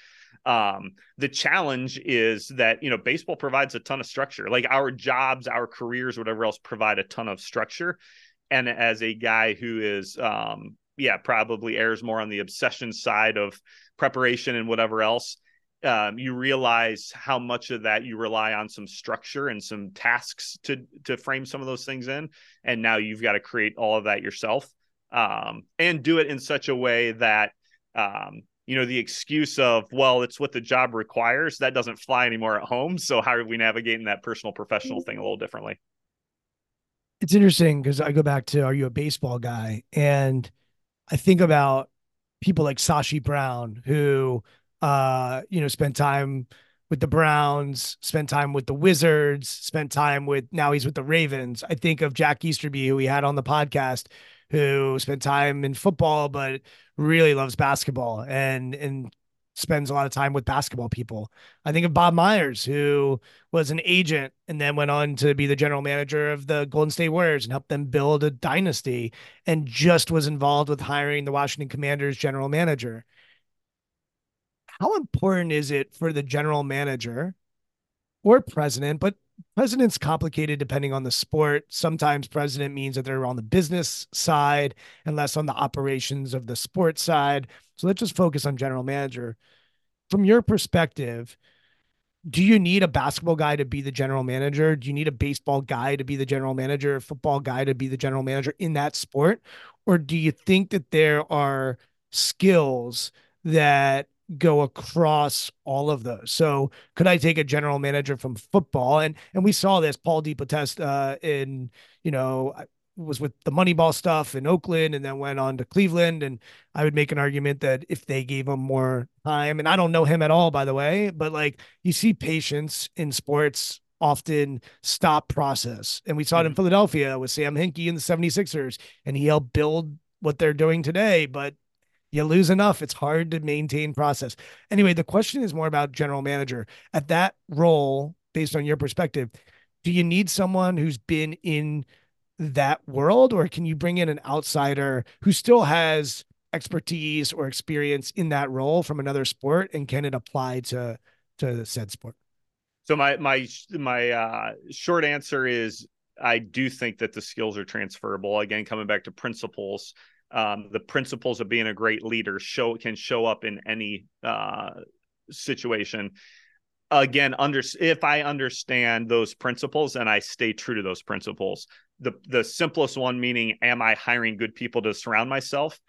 um, the challenge is that you know baseball provides a ton of structure like our jobs our careers whatever else provide a ton of structure and as a guy who is um, yeah probably errs more on the obsession side of preparation and whatever else um, you realize how much of that you rely on some structure and some tasks to to frame some of those things in. And now you've got to create all of that yourself um, and do it in such a way that um, you know the excuse of well it's what the job requires that doesn't fly anymore at home. So how are we navigating that personal professional thing a little differently it's interesting because i go back to are you a baseball guy and i think about people like sashi brown who uh, you know, spent time with the Browns, spent time with the Wizards, spent time with now he's with the Ravens. I think of Jack Easterby, who we had on the podcast, who spent time in football, but really loves basketball and and spends a lot of time with basketball people. I think of Bob Myers, who was an agent and then went on to be the general manager of the Golden State Warriors and helped them build a dynasty and just was involved with hiring the Washington Commanders general manager how important is it for the general manager or president, but president's complicated depending on the sport. Sometimes president means that they're on the business side and less on the operations of the sports side. So let's just focus on general manager. From your perspective, do you need a basketball guy to be the general manager? Do you need a baseball guy to be the general manager, a football guy to be the general manager in that sport? Or do you think that there are skills that go across all of those. So could I take a general manager from football? And and we saw this Paul DePodesta uh, in you know was with the Moneyball stuff in Oakland and then went on to Cleveland. And I would make an argument that if they gave him more time, and I don't know him at all, by the way, but like you see patience in sports often stop process. And we saw it in mm-hmm. Philadelphia with Sam Hinkie and the 76ers, and he helped build what they're doing today. But you lose enough, it's hard to maintain process. Anyway, the question is more about general manager. At that role, based on your perspective, do you need someone who's been in that world, or can you bring in an outsider who still has expertise or experience in that role from another sport, and can it apply to to said sport? So my my my uh, short answer is I do think that the skills are transferable. Again, coming back to principles, um, the principles of being a great leader show can show up in any uh, situation again under if i understand those principles and i stay true to those principles the the simplest one meaning am i hiring good people to surround myself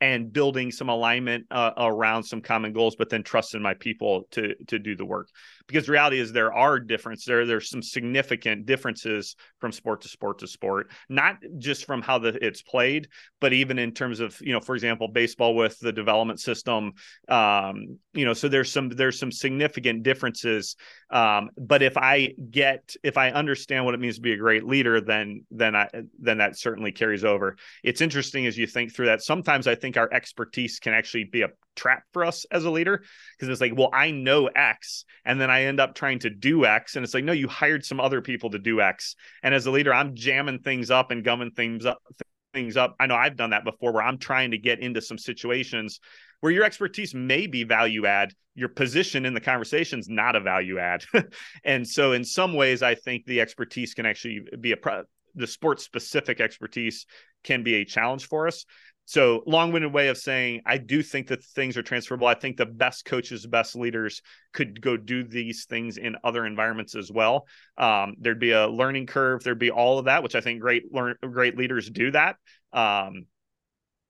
and building some alignment uh, around some common goals but then trusting my people to to do the work because the reality is there are differences there there's some significant differences from sport to sport to sport not just from how the it's played but even in terms of you know for example baseball with the development system um you know so there's some there's some significant differences um but if i get if i understand what it means to be a great leader then then i then that certainly carries over. It's interesting as you think through that. Sometimes i think our expertise can actually be a trap for us as a leader because it's like, well, I know X, and then I end up trying to do X, and it's like, no, you hired some other people to do X, and as a leader, I'm jamming things up and gumming things up. Things up. I know I've done that before where I'm trying to get into some situations where your expertise may be value add, your position in the conversation is not a value add. and so, in some ways, I think the expertise can actually be a pro- the sports specific expertise can be a challenge for us. So, long winded way of saying, I do think that things are transferable. I think the best coaches, best leaders could go do these things in other environments as well. Um, there'd be a learning curve. There'd be all of that, which I think great learn great leaders do that. Um,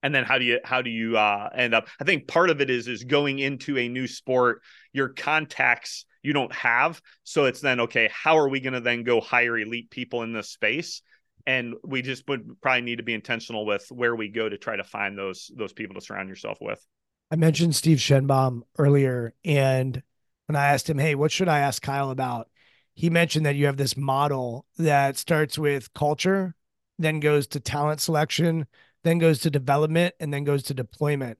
and then how do you how do you uh, end up? I think part of it is is going into a new sport. Your contacts you don't have, so it's then okay. How are we going to then go hire elite people in this space? And we just would probably need to be intentional with where we go to try to find those those people to surround yourself with. I mentioned Steve Shenbaum earlier, and when I asked him, "Hey, what should I ask Kyle about?" He mentioned that you have this model that starts with culture, then goes to talent selection, then goes to development, and then goes to deployment.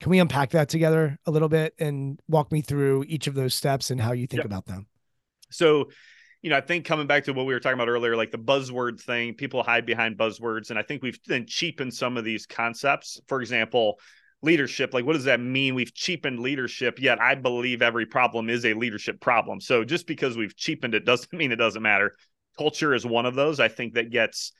Can we unpack that together a little bit and walk me through each of those steps and how you think yep. about them? So you know, I think coming back to what we were talking about earlier, like the buzzword thing, people hide behind buzzwords. And I think we've then cheapened some of these concepts. For example, leadership, like what does that mean? We've cheapened leadership, yet I believe every problem is a leadership problem. So just because we've cheapened it doesn't mean it doesn't matter. Culture is one of those. I think that gets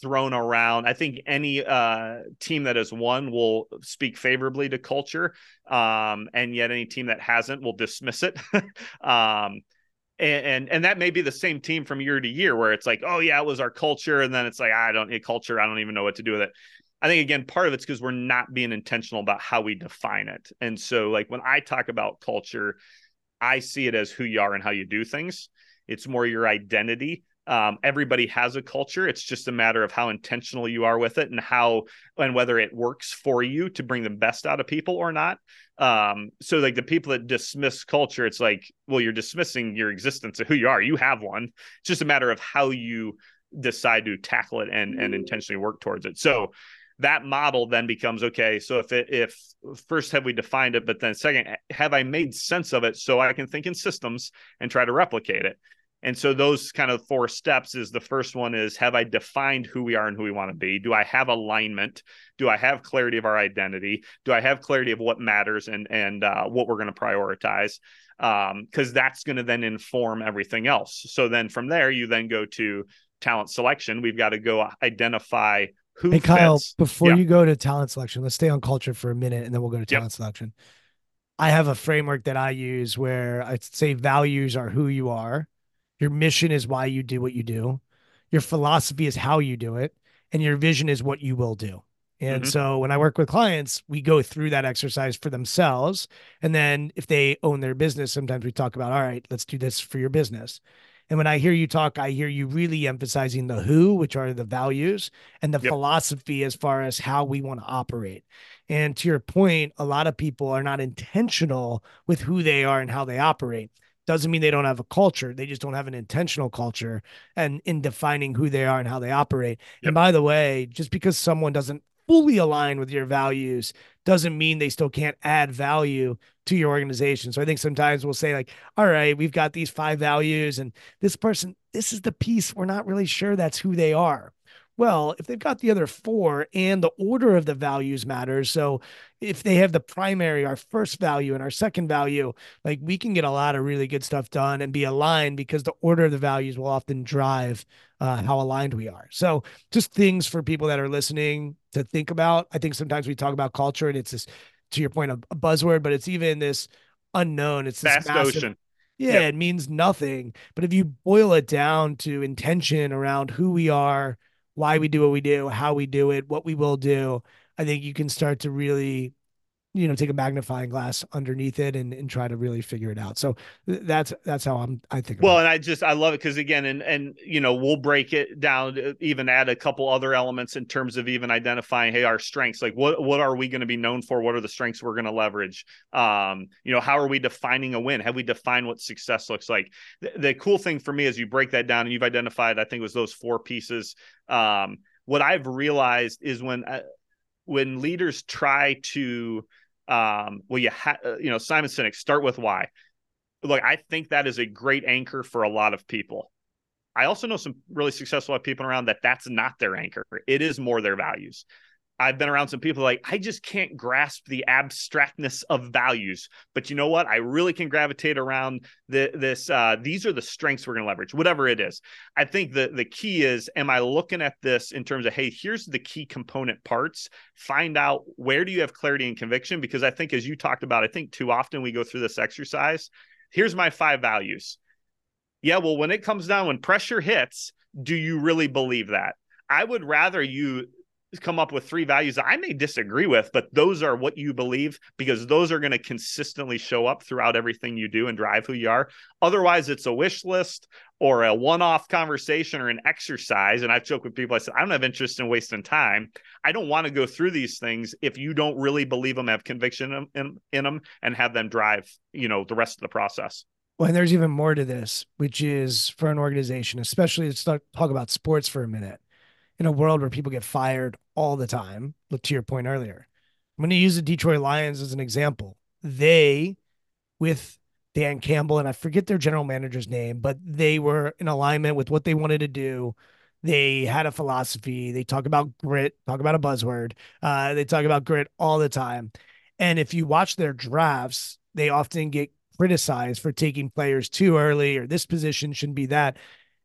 thrown around. I think any uh, team that has won will speak favorably to culture, um, and yet any team that hasn't will dismiss it. um, and, and, and that may be the same team from year to year, where it's like, oh yeah, it was our culture, and then it's like ah, I don't need culture, I don't even know what to do with it. I think again, part of it's because we're not being intentional about how we define it, and so like when I talk about culture, I see it as who you are and how you do things. It's more your identity um, everybody has a culture. It's just a matter of how intentional you are with it and how and whether it works for you to bring the best out of people or not. Um, so like the people that dismiss culture, it's like, well, you're dismissing your existence of who you are. You have one. It's just a matter of how you decide to tackle it and and intentionally work towards it. So that model then becomes okay. So if it if first have we defined it, but then second, have I made sense of it so I can think in systems and try to replicate it? And so those kind of four steps is the first one is have I defined who we are and who we want to be? Do I have alignment? Do I have clarity of our identity? Do I have clarity of what matters and and uh, what we're going to prioritize? Because um, that's going to then inform everything else. So then from there, you then go to talent selection. We've got to go identify who. Hey Kyle, fits. before Yeah. you go to talent selection, let's stay on culture for a minute, and then we'll go to talent selection. I have a framework that I use where I say values are who you are. Your mission is why you do what you do. Your philosophy is how you do it. And your vision is what you will do. And Mhm. so when I work with clients, we go through that exercise for themselves. And then if they own their business, sometimes we talk about, all right, let's do this for your business. And when I hear you talk, I hear you really emphasizing the who, which are the values, and the Yep. philosophy as far as how we want to operate. And to your point, a lot of people are not intentional with who they are and how they operate. Doesn't mean they don't have a culture. They just don't have an intentional culture and in defining who they are and how they operate. Yep. And by the way, just because someone doesn't fully align with your values doesn't mean they still can't add value to your organization. So I think sometimes we'll say like, all right, we've got these five values and this person, this is the piece we're not really sure that's who they are. Well, if they've got the other four and the order of the values matters. So if they have the primary, our first value and our second value, like we can get a lot of really good stuff done and be aligned because the order of the values will often drive uh, how aligned we are. So just things for people that are listening to think about. I think sometimes we talk about culture and it's this, to your point, a, buzzword, but it's even this unknown. It's this Vast massive, ocean. yeah, Yep. it means nothing. But if you boil it down to intention around who we are, why we do what we do, how we do it, what we will do, I think you can start to really, you know, take a magnifying glass underneath it and, and try to really figure it out. So that's that's how I'm I think. Well, and I just I love it because again, and and you know we'll break it down, uh, even add a couple other elements in terms of even identifying, hey, our strengths. Like what what are we going to be known for? What are the strengths we're going to leverage? Um, you know, how are we defining a win? Have we defined what success looks like? The, the cool thing for me is you break that down and you've identified, I think it was those four pieces. Um, what I've realized is when uh, when leaders try to um well you ha- uh, you know Simon Sinek start with why look, I think that is a great anchor for a lot of people. I also know some really successful people around that that's not their anchor. It is more their values. I've been around some people like I just can't grasp the abstractness of values, but you know what? I really can gravitate around the, this. Uh, these are the strengths we're going to leverage, whatever it is. I think the the key is: Am I looking at this in terms of hey, here's the key component parts. Find out where do you have clarity and conviction? Because I think, as you talked about, I think too often we go through this exercise here's my five values. Yeah, well, when it comes down, when pressure hits, do you really believe that? I would rather you come up with three values that I may disagree with, but those are what you believe because those are going to consistently show up throughout everything you do and drive who you are. Otherwise, it's a wish list or a one off conversation or an exercise. And I've joked with people, I said, I don't have interest in wasting time. I don't want to go through these things if you don't really believe them, have conviction in, in, in them, and have them drive, you know, the rest of the process. Well, and there's even more to this, which is for an organization, especially let's talk about sports for a minute. In a world where people get fired all the time, look to your point earlier. I'm going to use the Detroit Lions as an example. They, with Dan Campbell, and I forget their general manager's name, but they were in alignment with what they wanted to do. They had a philosophy. They talk about grit, talk about a buzzword. Uh, they talk about grit all the time. And if you watch their drafts, they often get criticized for taking players too early or this position shouldn't be that.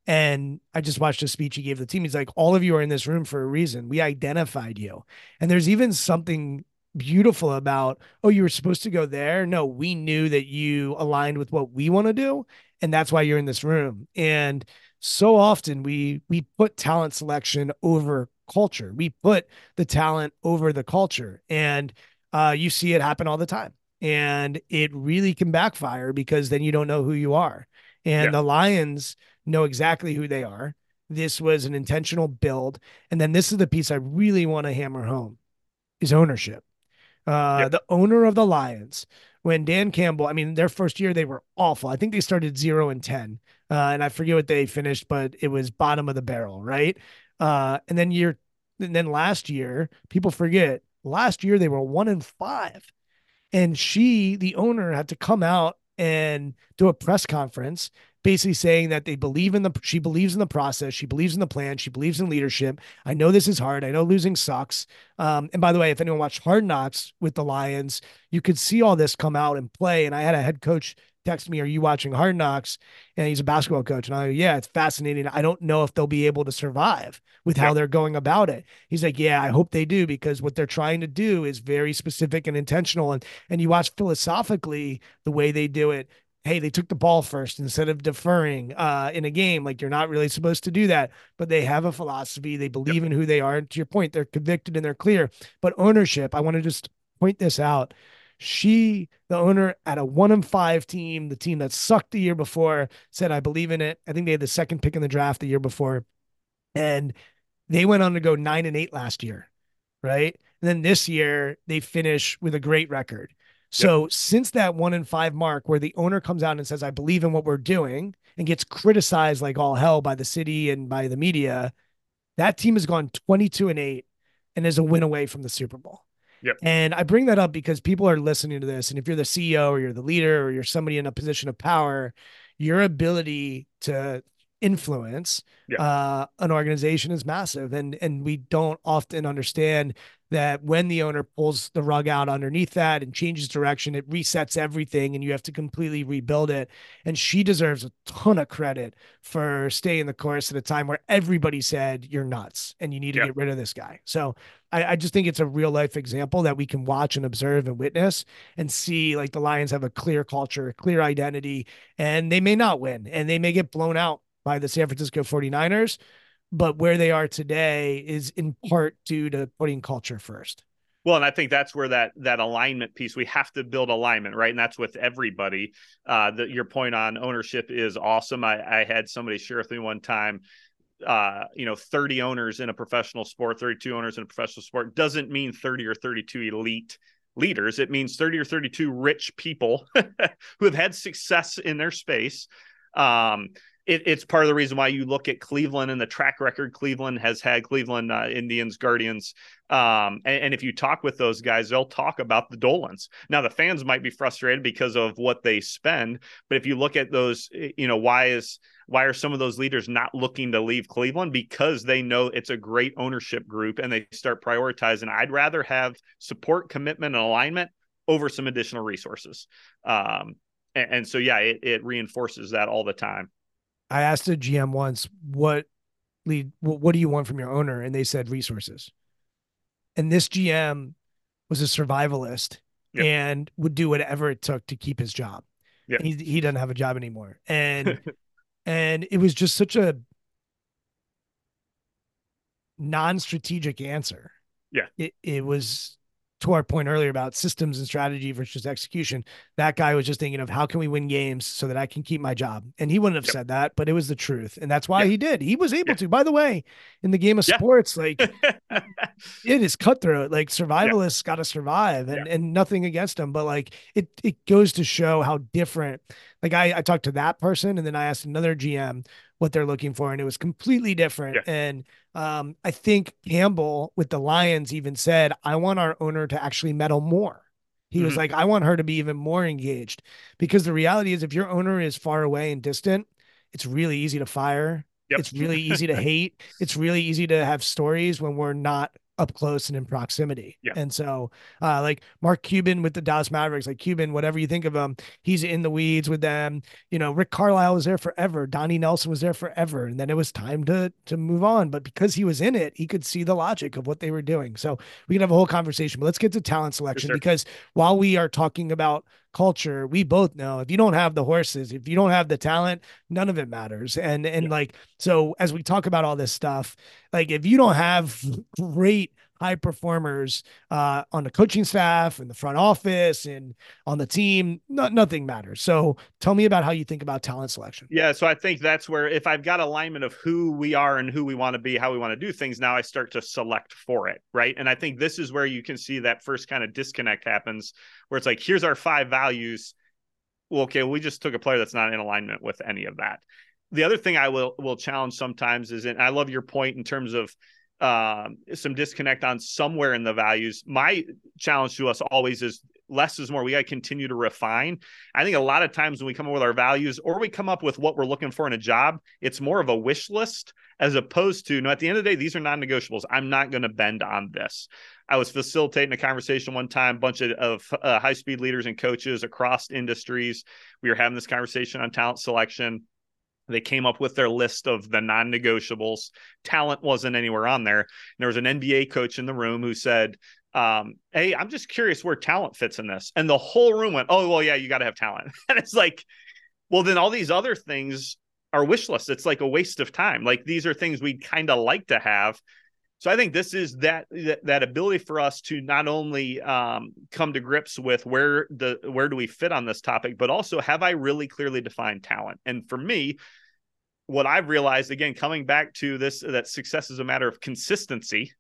And I just watched a speech he gave the team. He's like, all of you are in this room for a reason. We identified you. And there's even something beautiful about, oh, you were supposed to go there. No, we knew that you aligned with what we want to do. And that's why you're in this room. And so often we we put talent selection over culture. We put the talent over the culture. And uh, you see it happen all the time. And it really can backfire because then you don't know who you are. And yeah. the Lions know exactly who they are. This was an intentional build. And then this is the piece I really want to hammer home is ownership. Uh, yep. The owner of the Lions, when Dan Campbell, I mean, their first year, they were awful. I think they started zero and 10. Uh, and I forget what they finished, but it was bottom of the barrel, right? Uh, and then year, and then last year, people forget last year they were one and five. And she, the owner, had to come out and do a press conference basically saying that they believe in the she believes in the process she believes in the plan she believes in leadership. I know this is hard. I know losing sucks. Um, and by the way if anyone watched hard knocks with the lions you could see all this come out and play. And i had a head coach text me are you watching hard knocks? And he's a basketball coach. And i go yeah it's fascinating. I don't know if they'll be able to survive with how they're going about it. He's like yeah i hope they do because what they're trying to do is very specific and intentional. And and you watch philosophically the way they do it hey, they took the ball first instead of deferring uh, in a game. Like you're not really supposed to do that, but they have a philosophy. They believe yep. in who they are. And to your point, they're convicted and they're clear. But ownership, I want to just point this out. She, the owner at a one and five team, the team that sucked the year before, said, I believe in it. I think they had the second pick in the draft the year before. And they went on to go nine and eight last year. Right. And then this year they finish with a great record. So yep. since that one in five mark, where the owner comes out and says, I believe in what we're doing and gets criticized like all hell by the city and by the media, that team has gone 22 and eight and is a win away from the Super Bowl. Yep. And I bring that up because people are listening to this. And if you're the CEO or you're the leader or you're somebody in a position of power, your ability to influence yeah. uh, an organization is massive and and we don't often understand that when the owner pulls the rug out underneath that and changes direction it resets everything and you have to completely rebuild it and she deserves a ton of credit for staying the course at a time where everybody said you're nuts and you need to yeah. get rid of this guy so I, I just think it's a real life example that we can watch and observe and witness and see like the lions have a clear culture a clear identity and they may not win and they may get blown out by the San Francisco 49ers, but where they are today is in part due to putting culture first. Well, and I think that's where that that alignment piece we have to build alignment, right? And that's with everybody. Uh, the, your point on ownership is awesome. I, I had somebody share with me one time. Uh, you know, 30 owners in a professional sport, 32 owners in a professional sport doesn't mean 30 or 32 elite leaders. It means 30 or 32 rich people who have had success in their space. Um, it, it's part of the reason why you look at Cleveland and the track record Cleveland has had, Cleveland uh, Indians, Guardians. Um, and, and, if you talk with those guys, they'll talk about the Dolans. Now, the fans might be frustrated because of what they spend, but if you look at those, you know, why is why are some of those leaders not looking to leave Cleveland? Because they know it's a great ownership group and they start prioritizing. I'd rather have support, commitment, and alignment over some additional resources. Um, and, and so, yeah, it, it reinforces that all the time. I asked a GM once, what lead, what, what do you want from your owner? And they said resources. And this GM was a survivalist yep. and would do whatever it took to keep his job. Yeah. He, he doesn't have a job anymore. And, and it was just such a non-strategic answer. Yeah. It, it was to our point earlier about systems and strategy versus execution, that guy was just thinking of how can we win games so that I can keep my job. And he wouldn't have yep. said that, but it was the truth. And that's why he did. He was able to. By the way, in the game of sports, like it is cutthroat. Like survivalists got to survive and, and nothing against them. But like it it goes to show how different. Like I, I talked to that person and then I asked another GM what they're looking for, and it was completely different. And um, I think Campbell with the Lions even said, I want our owner to actually meddle more. He mm-hmm. was like, I want her to be even more engaged because the reality is, if your owner is far away and distant, it's really easy to fire. Yep. It's really easy to hate. It's really easy to have stories when we're not up close and in proximity. Yeah. And so, uh, like Mark Cuban with the Dallas Mavericks, like Cuban, whatever you think of him, he's in the weeds with them. You know, Rick Carlisle was there forever. Donnie Nelson was there forever. And then it was time to to move on. But because he was in it, he could see the logic of what they were doing. So we can have a whole conversation. But let's get to talent selection because while we are talking about culture, we both know if you don't have the horses, if you don't have the talent, none of it matters. And and Yeah. like so as we talk about all this stuff, like if you don't have great high performers uh, on the coaching staff and the front office and on the team, no, nothing matters. So tell me about how you think about talent selection. Yeah, so I think that's where if I've got alignment of who we are and who we want to be, how we want to do things, now I start to select for it, right? And I think this is where you can see that first kind of disconnect happens, where it's like, here's our five values. Well, okay, we just took a player that's not in alignment with any of that. The other thing I will will challenge sometimes is, and I love your point in terms of um, some disconnect on somewhere in the values. My challenge to us always is less is more. We got to continue to refine. I think a lot of times when we come up with our values or we come up with what we're looking for in a job, it's more of a wish list as opposed to, no, at the end of the day, these are non negotiables. I'm not going to bend on this. I was facilitating a conversation one time, a bunch of, of uh, high speed leaders and coaches across industries. We were having this conversation on talent selection. They came up with their list of the non negotiables. Talent wasn't anywhere on there. And there was an NBA coach in the room who said, um, Hey, I'm just curious where talent fits in this. And the whole room went, Oh, well, yeah, you got to have talent. and it's like, well, then all these other things are wish lists. It's like a waste of time. Like these are things we'd kind of like to have. So I think this is that, that ability for us to not only um, come to grips with where the where do we fit on this topic, but also have I really clearly defined talent? And for me, what I've realized again, coming back to this, that success is a matter of consistency.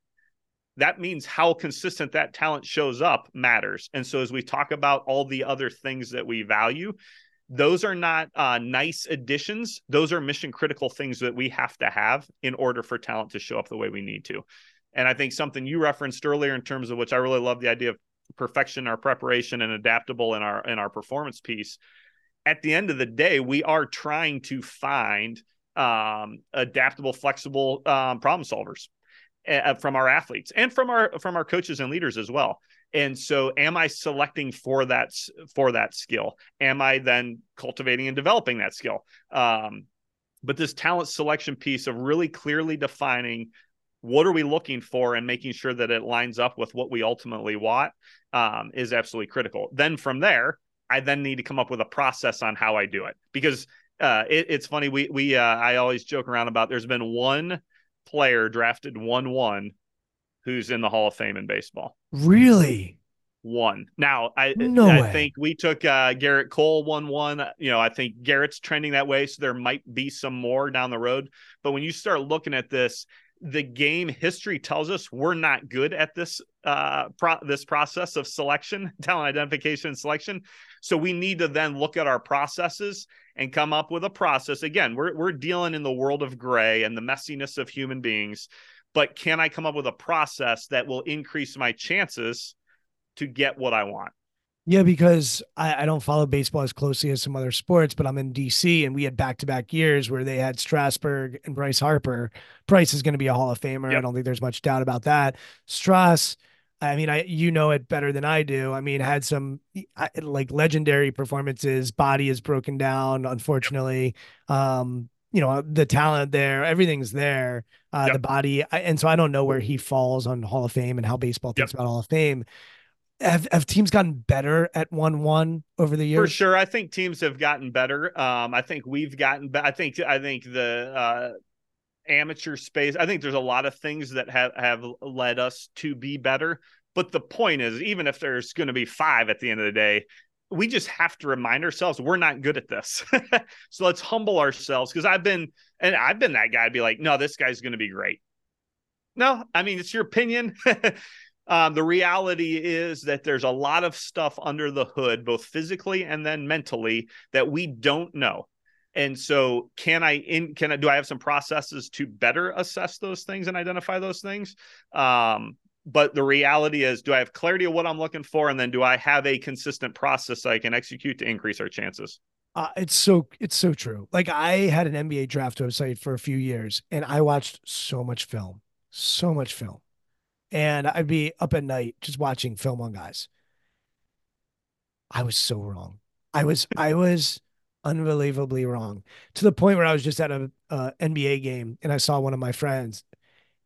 That means how consistent that talent shows up matters. And so as we talk about all the other things that we value, those are not uh, nice additions. Those are mission critical things that we have to have in order for talent to show up the way we need to. And I think something you referenced earlier in terms of which I really love the idea of perfection, our preparation, and adaptable in our in our performance piece. At the end of the day, we are trying to find um, adaptable, flexible um, problem solvers uh, from our athletes and from our from our coaches and leaders as well. And so am I selecting for that for that skill? Am I then cultivating and developing that skill? Um, but this talent selection piece of really clearly defining what are we looking for and making sure that it lines up with what we ultimately want um, is absolutely critical. Then from there, I then need to come up with a process on how I do it because uh, it, it's funny. We we uh, I always joke around about there's been one player drafted one one who's in the Hall of Fame in baseball. Really? One. Now I No I way. think we took uh, Gerrit Cole one one. You know I think Gerrit's trending that way, so there might be some more down the road. But when you start looking at this, the game history tells us we're not good at this uh pro- this process of selection, talent identification and selection. So we need to then look at our processes and come up with a process. Again, we're we're dealing in the world of gray and the messiness of human beings, but can I come up with a process that will increase my chances to get what I want? Yeah, because I, I don't follow baseball as closely as some other sports, but I'm in DC and we had back to back years where they had Strasburg and Bryce Harper. Bryce is going to be a Hall of Famer. I don't think there's much doubt about that. Strass, I mean, I you know it better than I do. I mean, had some like legendary performances. Body is broken down, unfortunately. Um, you know, the talent there, everything's there. Uh, Yep. the body, I, and so I don't know where he falls on Hall of Fame and how baseball thinks about Hall of Fame. Have have teams gotten better at one one over the years? For sure, I think teams have gotten better. Um, I think we've gotten. Be- I think. I think the uh, amateur space. I think there's a lot of things that have have led us to be better. But the point is, even if there's going to be five at the end of the day, we just have to remind ourselves we're not good at this. so let's humble ourselves because I've been and I've been that guy. to be like, no, this guy's going to be great. No, I mean it's your opinion. Um, the reality is that there's a lot of stuff under the hood, both physically and then mentally, that we don't know. And so, can I in can I do I have some processes to better assess those things and identify those things? Um, but the reality is, do I have clarity of what I'm looking for, and then do I have a consistent process I can execute to increase our chances? Uh, it's so it's so true. Like I had an NBA draft website for a few years, and I watched so much film, so much film, and I'd be up at night just watching film on guys. I was so wrong. I was I was unbelievably wrong to the point where I was just at a, a NBA game and I saw one of my friends,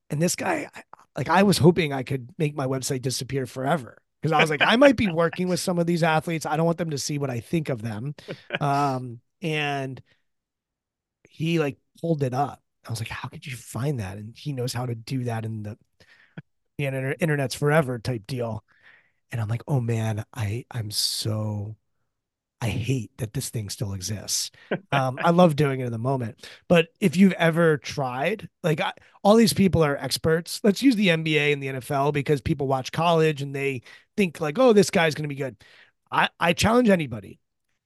and this guy, like I was hoping I could make my website disappear forever because I was like I might be working with some of these athletes. I don't want them to see what I think of them, um, and he like pulled it up. I was like, how could you find that? And he knows how to do that in the, the internet's forever type deal. And I'm like, oh man, I I'm so I hate that this thing still exists. Um, I love doing it in the moment. But if you've ever tried, like I, all these people are experts. Let's use the NBA and the NFL because people watch college and they think like, oh, this guy's going to be good. I, I challenge anybody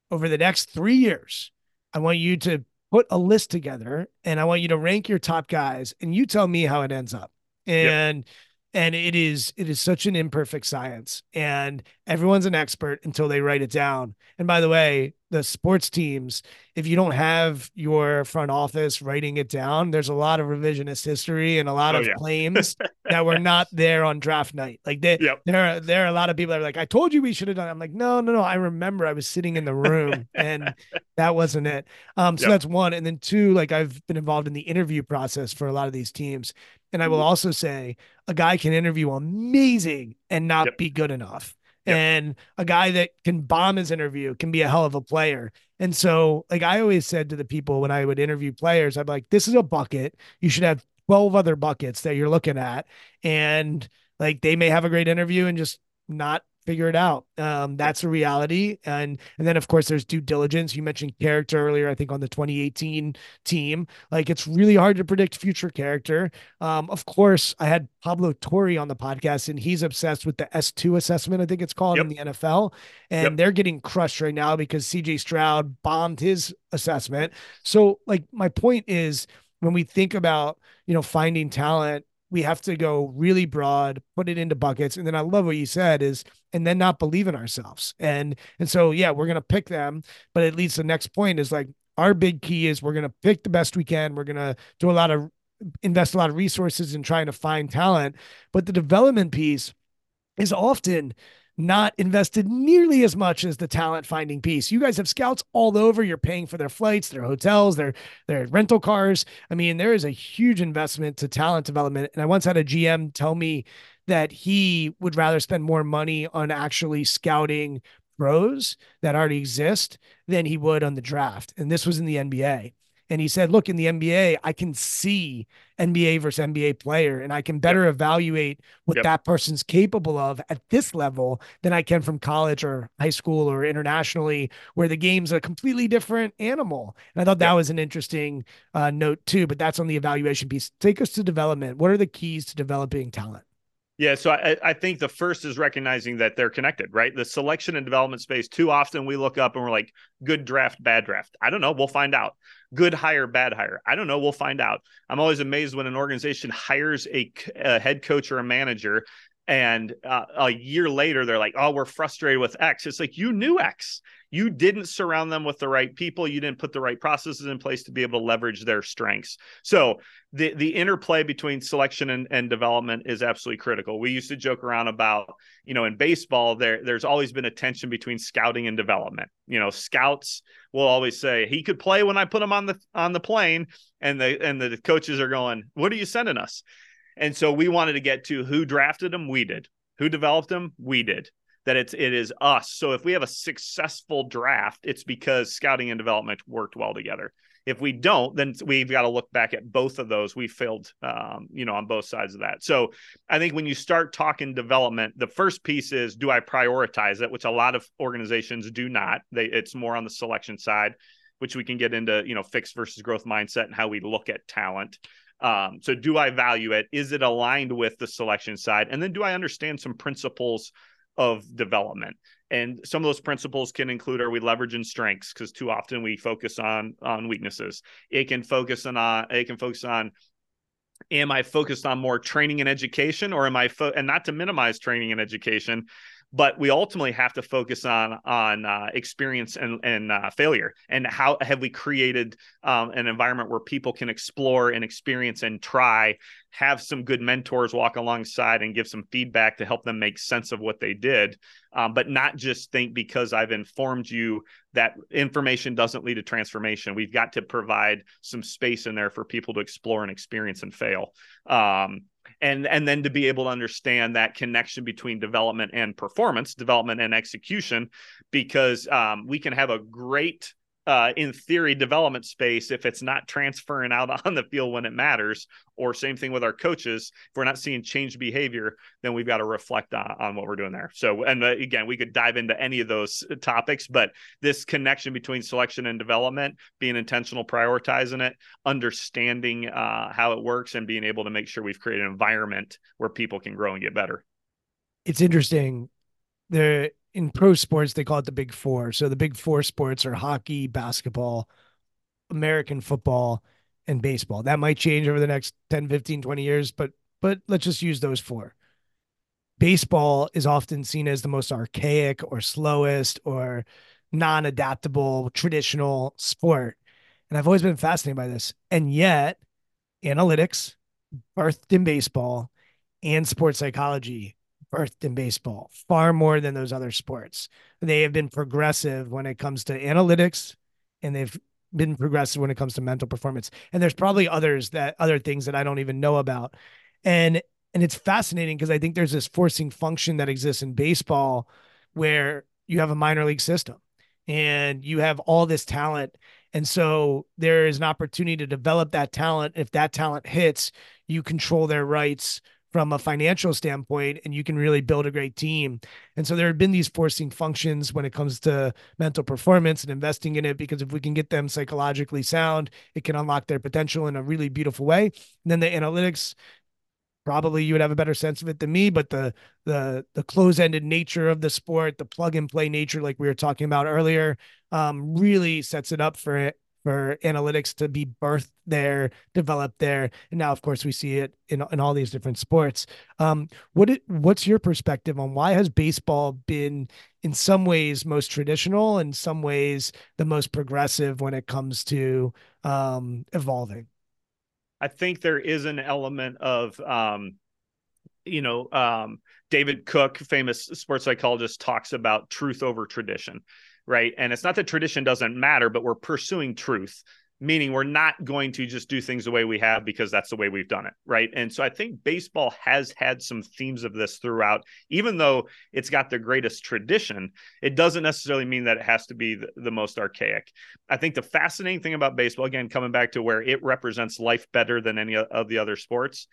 over the next three years. I want you to put a list together and I want you to rank your top guys and you tell me how it ends up. And yep and it is it is such an imperfect science and everyone's an expert until they write it down. And by the way the sports teams if you don't have your front office writing it down there's a lot of revisionist history and a lot oh, of yeah. claims that were not there on draft night like they, yep. there are there are a lot of people that are like i told you we should have done it. i'm like no no no i remember i was sitting in the room and that wasn't it um so yep. that's one and then two like i've been involved in the interview process for a lot of these teams and I will mm-hmm. also say a guy can interview amazing and not yep. be good enough. And a guy that can bomb his interview can be a hell of a player. And so, like I always said to the people when I would interview players, I'm like, this is a bucket. You should have 12 other buckets that you're looking at. And like they may have a great interview and just not figure it out. Um, that's a reality. And and then of course there's due diligence. You mentioned character earlier, I think on the 2018 team. Like it's really hard to predict future character. Um, of course, I had Pablo Torre on the podcast, and he's obsessed with the S2 assessment, I think it's called yep. in the NFL. And yep. they're getting crushed right now because CJ Stroud bombed his assessment. So, like, my point is when we think about, you know, finding talent we have to go really broad, put it into buckets. And then I love what you said is, and then not believe in ourselves. And, and so, yeah, we're to pick them, but at least the next point is like, our big key is we're to pick the best we can. We're to do a lot of invest a lot of resources in trying to find talent, but the development piece is often not invested nearly as much as the talent finding piece. You guys have scouts all over. You're paying for their flights, their hotels, their their rental cars. I mean, there is a huge investment to talent development. And I once had a GM tell me that he would rather spend more money on actually scouting pros that already exist than he would on the draft. And this was in the NBA. And he said, look, in the NBA, I can see NBA versus NBA player and I can better yep. evaluate what yep. that person's capable of at this level than I can from college or high school or internationally, where the game's a completely different animal. And I thought that yep. was an interesting uh, note too, but that's on the evaluation piece. Take us to development. What are the keys to developing talent? Yeah, so I, I, think the first is recognizing that they're connected, right? The selection and development space. Too often we look up and we're like, good draft, bad draft. I don't know. We'll find out. Good hire, bad hire. I don't know. We'll find out. I'm always amazed when an organization hires a, a head coach or a manager and uh, a year later they're like oh we're frustrated with x it's like you knew x you didn't surround them with the right people. You didn't put the right processes in place to be able to leverage their strengths. So the the interplay between selection and, and development is absolutely critical. We used to joke around about you know in baseball there there's always been a tension between scouting and development. You know scouts will always say he could play when i put him on the on the plane and the and the coaches are going what are you sending us? And so we wanted to get to who drafted him, we did. Who developed him, we did. That it's it is us. So if we have a successful draft, it's because scouting and development worked well together. If we don't, then we've got to look back at both of those. We failed, um, you know, on both sides of that. So I think when you start talking development, the first piece is do I prioritize it, which a lot of organizations do not. They it's more on the selection side, which we can get into, you know, fixed versus growth mindset and how we look at talent. Um, so do I value it? Is it aligned with the selection side? And then do I understand some principles of development? And some of those principles can include are we leveraging strengths? Because too often we focus on on weaknesses. It can focus on uh, it can focus on am I focused on more training and education or am I fo- and not to minimize training and education, but we ultimately have to focus on on uh, experience and and uh, failure. And how have we created um, an environment where people can explore and experience and try have some good mentors walk alongside and give some feedback to help them make sense of what they did. Um, but not just think because i've informed you that information doesn't lead to transformation. We've got to provide some space in there for people to explore and experience and fail. Um, and and then to be able to understand that connection between development and performance development and execution because um, we can have a great uh, in theory development space if it's not transferring out on the field when it matters or same thing with our coaches if we're not seeing change behavior then we've got to reflect on, on what we're doing there. So and uh, again we could dive into any of those topics but this connection between selection and development being intentional prioritizing it understanding uh, how it works and being able to make sure we've created an environment where people can grow and get better. It's interesting the in pro sports they call it the big four. So the big four sports are hockey basketball american football and baseball. That might change over the next 10 15 20 years but but let's just use those four. Baseball is often seen as the most archaic or slowest or non-adaptable traditional sport. And i've always been fascinated by this. And yet analytics birthed in baseball and sports psychology birthed in baseball far more than those other sports. They have been progressive when it comes to analytics and they've been progressive when it comes to mental performance. And there's probably others that other things that I don't even know about. And and it's fascinating because I think there's this forcing function that exists in baseball where you have a minor league system and you have all this talent and so there is an opportunity to develop that talent. If that talent hits, you control their rights from a financial standpoint and you can really build a great team. And so there have been these forcing functions when it comes to mental performance and investing in it because if we can get them psychologically sound, it can unlock their potential in a really beautiful way. And then the analytics probably you would have a better sense of it than me but the the the close-ended nature of the sport the plug and play nature like we were talking about earlier um, really sets it up for it for analytics to be birthed there, developed there, and now, of course, we see it in in all these different sports. Um, what it, what's your perspective on why has baseball been, in some ways, most traditional, in some ways, the most progressive when it comes to um, evolving? I think there is an element of um, you know, um, David Cook, famous sports psychologist, talks about truth over tradition right? And it's not that tradition doesn't matter, but we're pursuing truth, meaning we're not going to just do things the way we have because that's the way we've done it, right? And so I think baseball has had some themes of this throughout, even though it's got the greatest tradition, it doesn't necessarily mean that it has to be the, the most archaic. I think the fascinating thing about baseball, again, coming back to where it represents life better than any of the other sports,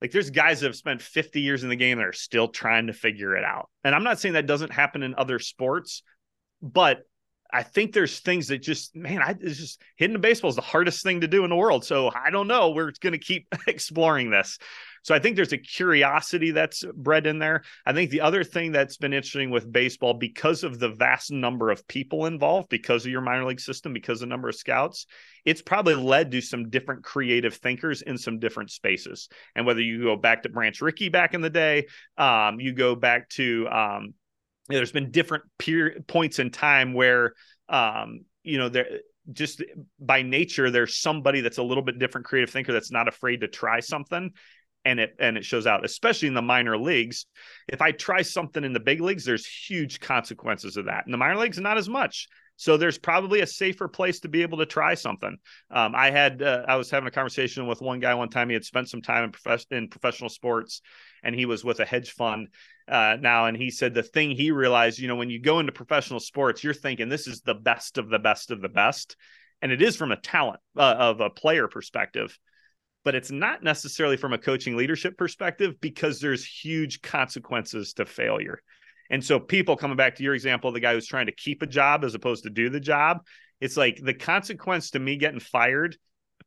like there's guys that have spent 50 years in the game that are still trying to figure it out. And I'm not saying that doesn't happen in other sports, but I think there's things that just, man, I, it's just hitting the baseball is the hardest thing to do in the world. So I don't know. We're going to keep exploring this. So I think there's a curiosity that's bred in there. I think the other thing that's been interesting with baseball, because of the vast number of people involved, because of your minor league system, because of the number of scouts, it's probably led to some different creative thinkers in some different spaces. And whether you go back to Branch Rickey back in the day, um, you go back to um, there's been different peer points in time where um, you know there just by nature there's somebody that's a little bit different creative thinker that's not afraid to try something and it and it shows out especially in the minor leagues if i try something in the big leagues there's huge consequences of that in the minor leagues not as much so there's probably a safer place to be able to try something. Um, I had uh, I was having a conversation with one guy one time. He had spent some time in, prof- in professional sports, and he was with a hedge fund uh, now. And he said the thing he realized, you know, when you go into professional sports, you're thinking this is the best of the best of the best, and it is from a talent uh, of a player perspective but it's not necessarily from a coaching leadership perspective because there's huge consequences to failure. And so people coming back to your example, the guy who's trying to keep a job as opposed to do the job, it's like the consequence to me getting fired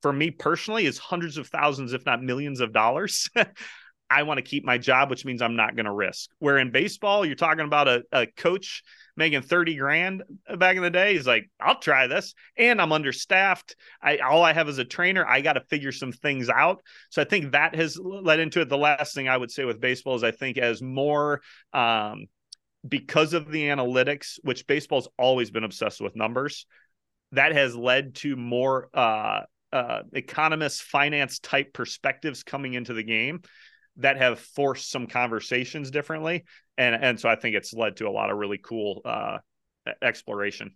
for me personally is hundreds of thousands, if not millions of dollars. I want to keep my job, which means I'm not going to risk. Where in baseball, you're talking about a, a coach making 30 grand back in the day. He's like, I'll try this. And I'm understaffed. I all I have is a trainer. I got to figure some things out. So I think that has led into it. The last thing I would say with baseball is I think as more um, because of the analytics, which baseball's always been obsessed with numbers, that has led to more uh, uh, economist, finance type perspectives coming into the game that have forced some conversations differently, and and so I think it's led to a lot of really cool uh, exploration.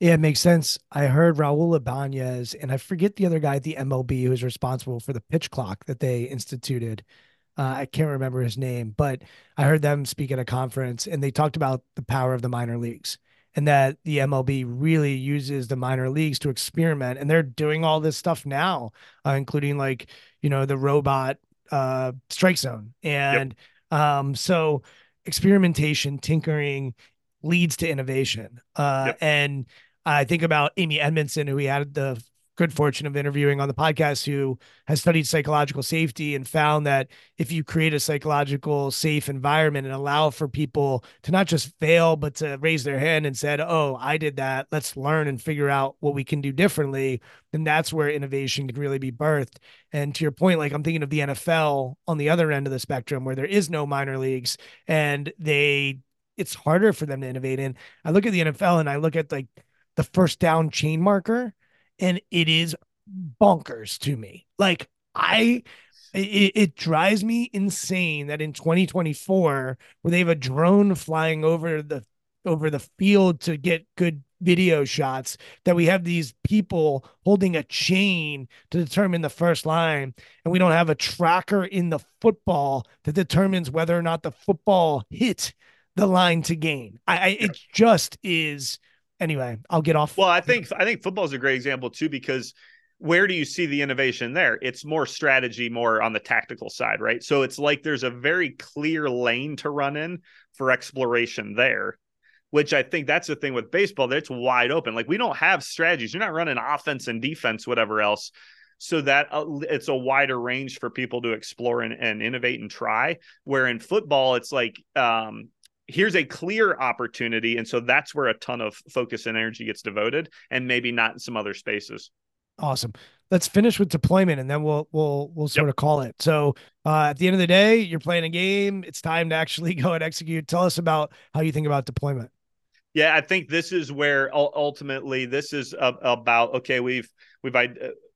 Yeah, it makes sense. I heard Raul Ibanez, and I forget the other guy at the MLB who's responsible for the pitch clock that they instituted. Uh, I can't remember his name, but I heard them speak at a conference, and they talked about the power of the minor leagues and that the MLB really uses the minor leagues to experiment, and they're doing all this stuff now, uh, including like you know the robot uh, strike zone, and yep. um, so experimentation, tinkering leads to innovation, uh, yep. and I think about Amy Edmondson, who we had the good fortune of interviewing on the podcast who has studied psychological safety and found that if you create a psychological safe environment and allow for people to not just fail but to raise their hand and said oh i did that. Let's learn and figure out what we can do differently then that's where innovation can really be birthed. And to your point like i'm thinking of the nfl on the other end of the spectrum where there is no minor leagues and they it's harder for them to innovate in. I look at the nfl and i look at like the first down chain marker and it is bonkers to me. Like I it, it, drives me insane that in 2024 where they have a drone flying over the over the field to get good video shots that we have these people holding a chain to determine the first line and we don't have a tracker in the football that determines whether or not the football hit the line to gain i, I it just is anyway, I'll get off. Well, I think I think football is a great example too because where do you see the innovation there? It's more strategy, more on the tactical side, right? So it's like there's a very clear lane to run in for exploration there, which I think that's the thing with baseball that it's wide open. Like we don't have strategies. You're not running offense and defense, whatever else. So that uh, it's a wider range for people to explore and, and innovate and try. Where in football, it's like um, here's a clear opportunity. And so that's where a ton of focus and energy gets devoted and maybe not in some other spaces. Awesome. Let's finish with deployment and then we'll we'll we'll sort yep. of call it. So uh, at the end of the day you're playing a game. It's time to actually go and execute. Tell us about how you think about deployment. Yeah i think this is where ultimately this is about okay we've we've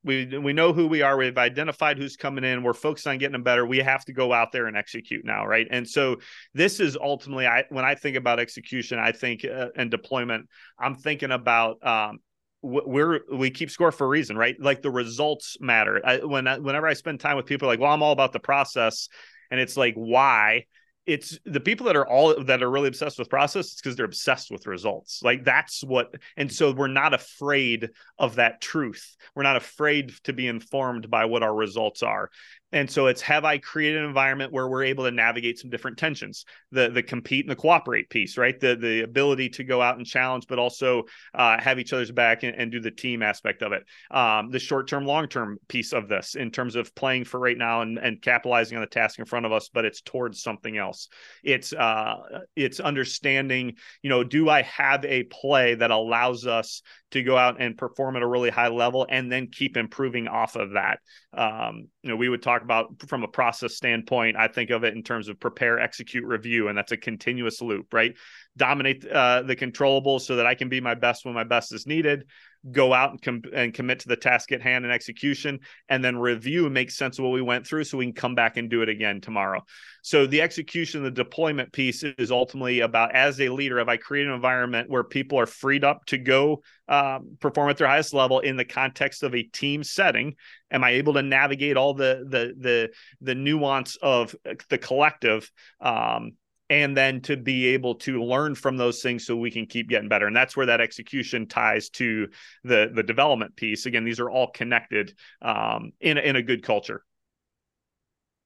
we we know who we are. We've identified who's coming in. We're focused on getting them better. We have to go out there and execute now, right? And so this is ultimately, I when I think about execution, I think uh, and deployment, I'm thinking about um, we're we keep score for a reason, right? Like the results matter. I, when I, whenever I spend time with people, like, well, I'm all about the process, and it's like, why? It's the people that are all that are really obsessed with process it's because they're obsessed with results. Like that's what and so we're not afraid of that truth. We're not afraid to be informed by what our results are and so it's have I created an environment where we're able to navigate some different tensions, the the compete and the cooperate piece, right? The the ability to go out and challenge, but also uh, have each other's back and, and, do the team aspect of it. Um, the short term, long term piece of this in terms of playing for right now and, and capitalizing on the task in front of us, but it's towards something else. It's uh, it's understanding, you know, do I have a play that allows us to go out and perform at a really high level and then keep improving off of that. Um, you know, we would talk about from a process standpoint, I think of it in terms of prepare, execute, review, and that's a continuous loop, right? Dominate uh, the controllables so that I can be my best when my best is needed go out and, com- and commit to the task at hand and execution, and then review and make sense of what we went through so we can come back and do it again tomorrow. So the execution, the deployment piece is ultimately about as a leader, have I created an environment where people are freed up to go um, perform at their highest level in the context of a team setting? Am I able to navigate all the the the the nuance of the collective um, and then to be able to learn from those things so we can keep getting better. And that's where that execution ties to the the development piece. Again these are all connected um, in, in a good culture.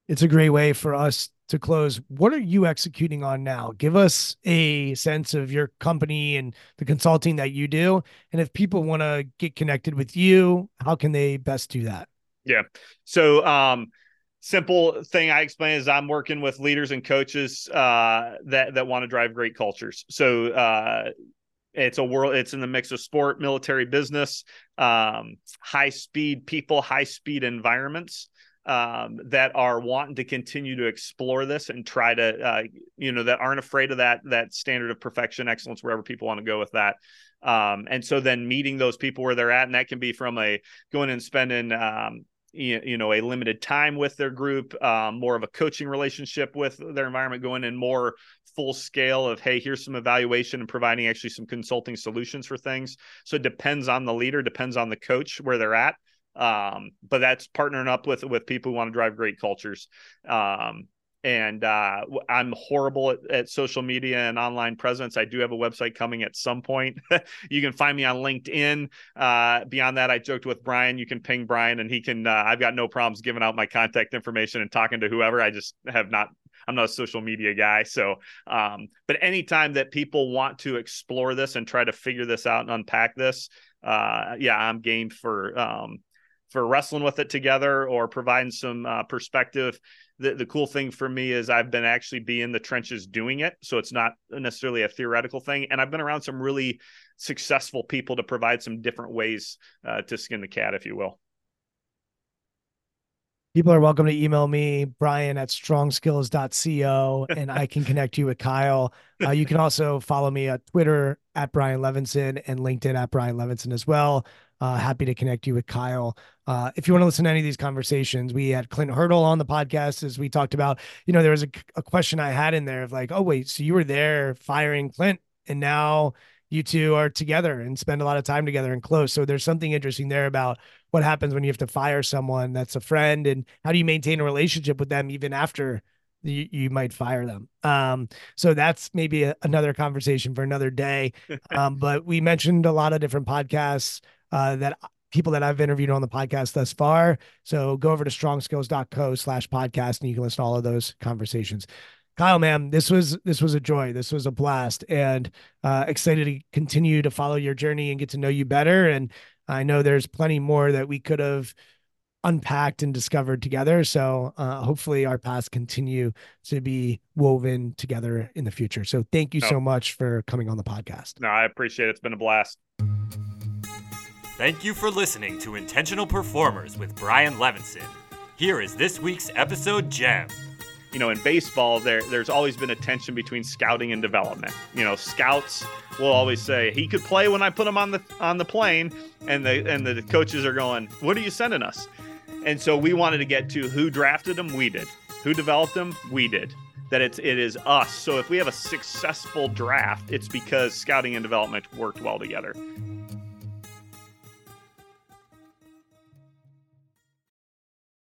It's a great way for us to close. What are you executing on now? Give us a sense of your company and the consulting that you do. And if people want to get connected with you how can they best do that? Yeah. So um simple thing I explain is I'm working with leaders and coaches uh, that that want to drive great cultures. So uh, it's a world. It's in the mix of sport, military, business, um, high speed people, high speed environments. um, that are wanting to continue to explore this and try to, uh, you know, that aren't afraid of that that standard of perfection, excellence, wherever people want to go with that. Um, and so then meeting those people where they're at, and that can be from a going and spending, um, you, know, a limited time with their group, um, more of a coaching relationship with their environment, going in more full scale of, hey, here's some evaluation and providing actually some consulting solutions for things. So it depends on the leader, depends on the coach where they're at. Um, but that's partnering up with with people who want to drive great cultures. Um, and uh, I'm horrible at, at, social media and online presence. I do have a website coming at some point. you can find me on LinkedIn. Uh, beyond that, I joked with Brian. You can ping Brian, and he can. Uh, I've got no problems giving out my contact information and talking to whoever. I just have not. I'm not a social media guy. So, um, but anytime that people want to explore this and try to figure this out and unpack this, uh, yeah, I'm game for um, for wrestling with it together or providing some uh, perspective. The, the cool thing for me is I've been actually be in the trenches doing it. So it's not necessarily a theoretical thing. And I've been around some really successful people to provide some different ways uh, to skin the cat, if you will. People are welcome to email me, Brian at strongskills.co, and I can connect you with Kyle. Uh, you can also follow me at Twitter at Brian Levenson and LinkedIn at Brian Levenson as well. Uh, happy to connect you with Kyle. Uh, if you want to listen to any of these conversations, we had Clint Hurdle on the podcast as we talked about. You know, there was a, a question I had in there of like, oh wait, so you were there firing Clint, and now you two are together and spend a lot of time together and close. So there's something interesting there about what happens when you have to fire someone that's a friend and how do you maintain a relationship with them even after you, you might fire them. Um, so that's maybe a, another conversation for another day. Um, but we mentioned a lot of different podcasts uh, that people that I've interviewed on the podcast thus far. So go over to strongskills.co slash podcast and you can listen to all of those conversations. Kyle, man, this was this was a joy. This was a blast, and uh, excited to continue to follow your journey and get to know you better. And I know there's plenty more that we could have unpacked and discovered together. So uh, hopefully our paths continue to be woven together in the future. So thank you oh. so much for coming on the podcast. No, I appreciate it. It's been a blast. Thank you for listening to Intentional Performers with Brian Levenson. Here is this week's episode gem. You know, in baseball, there there's always been a tension between scouting and development. You know, scouts will always say he could play when I put him on the on the plane, and the and the coaches are going, "What are you sending us?" And so we wanted to get to who drafted him. We did. Who developed him? We did that it's it is us. So if we have a successful draft, it's because scouting and development worked well together.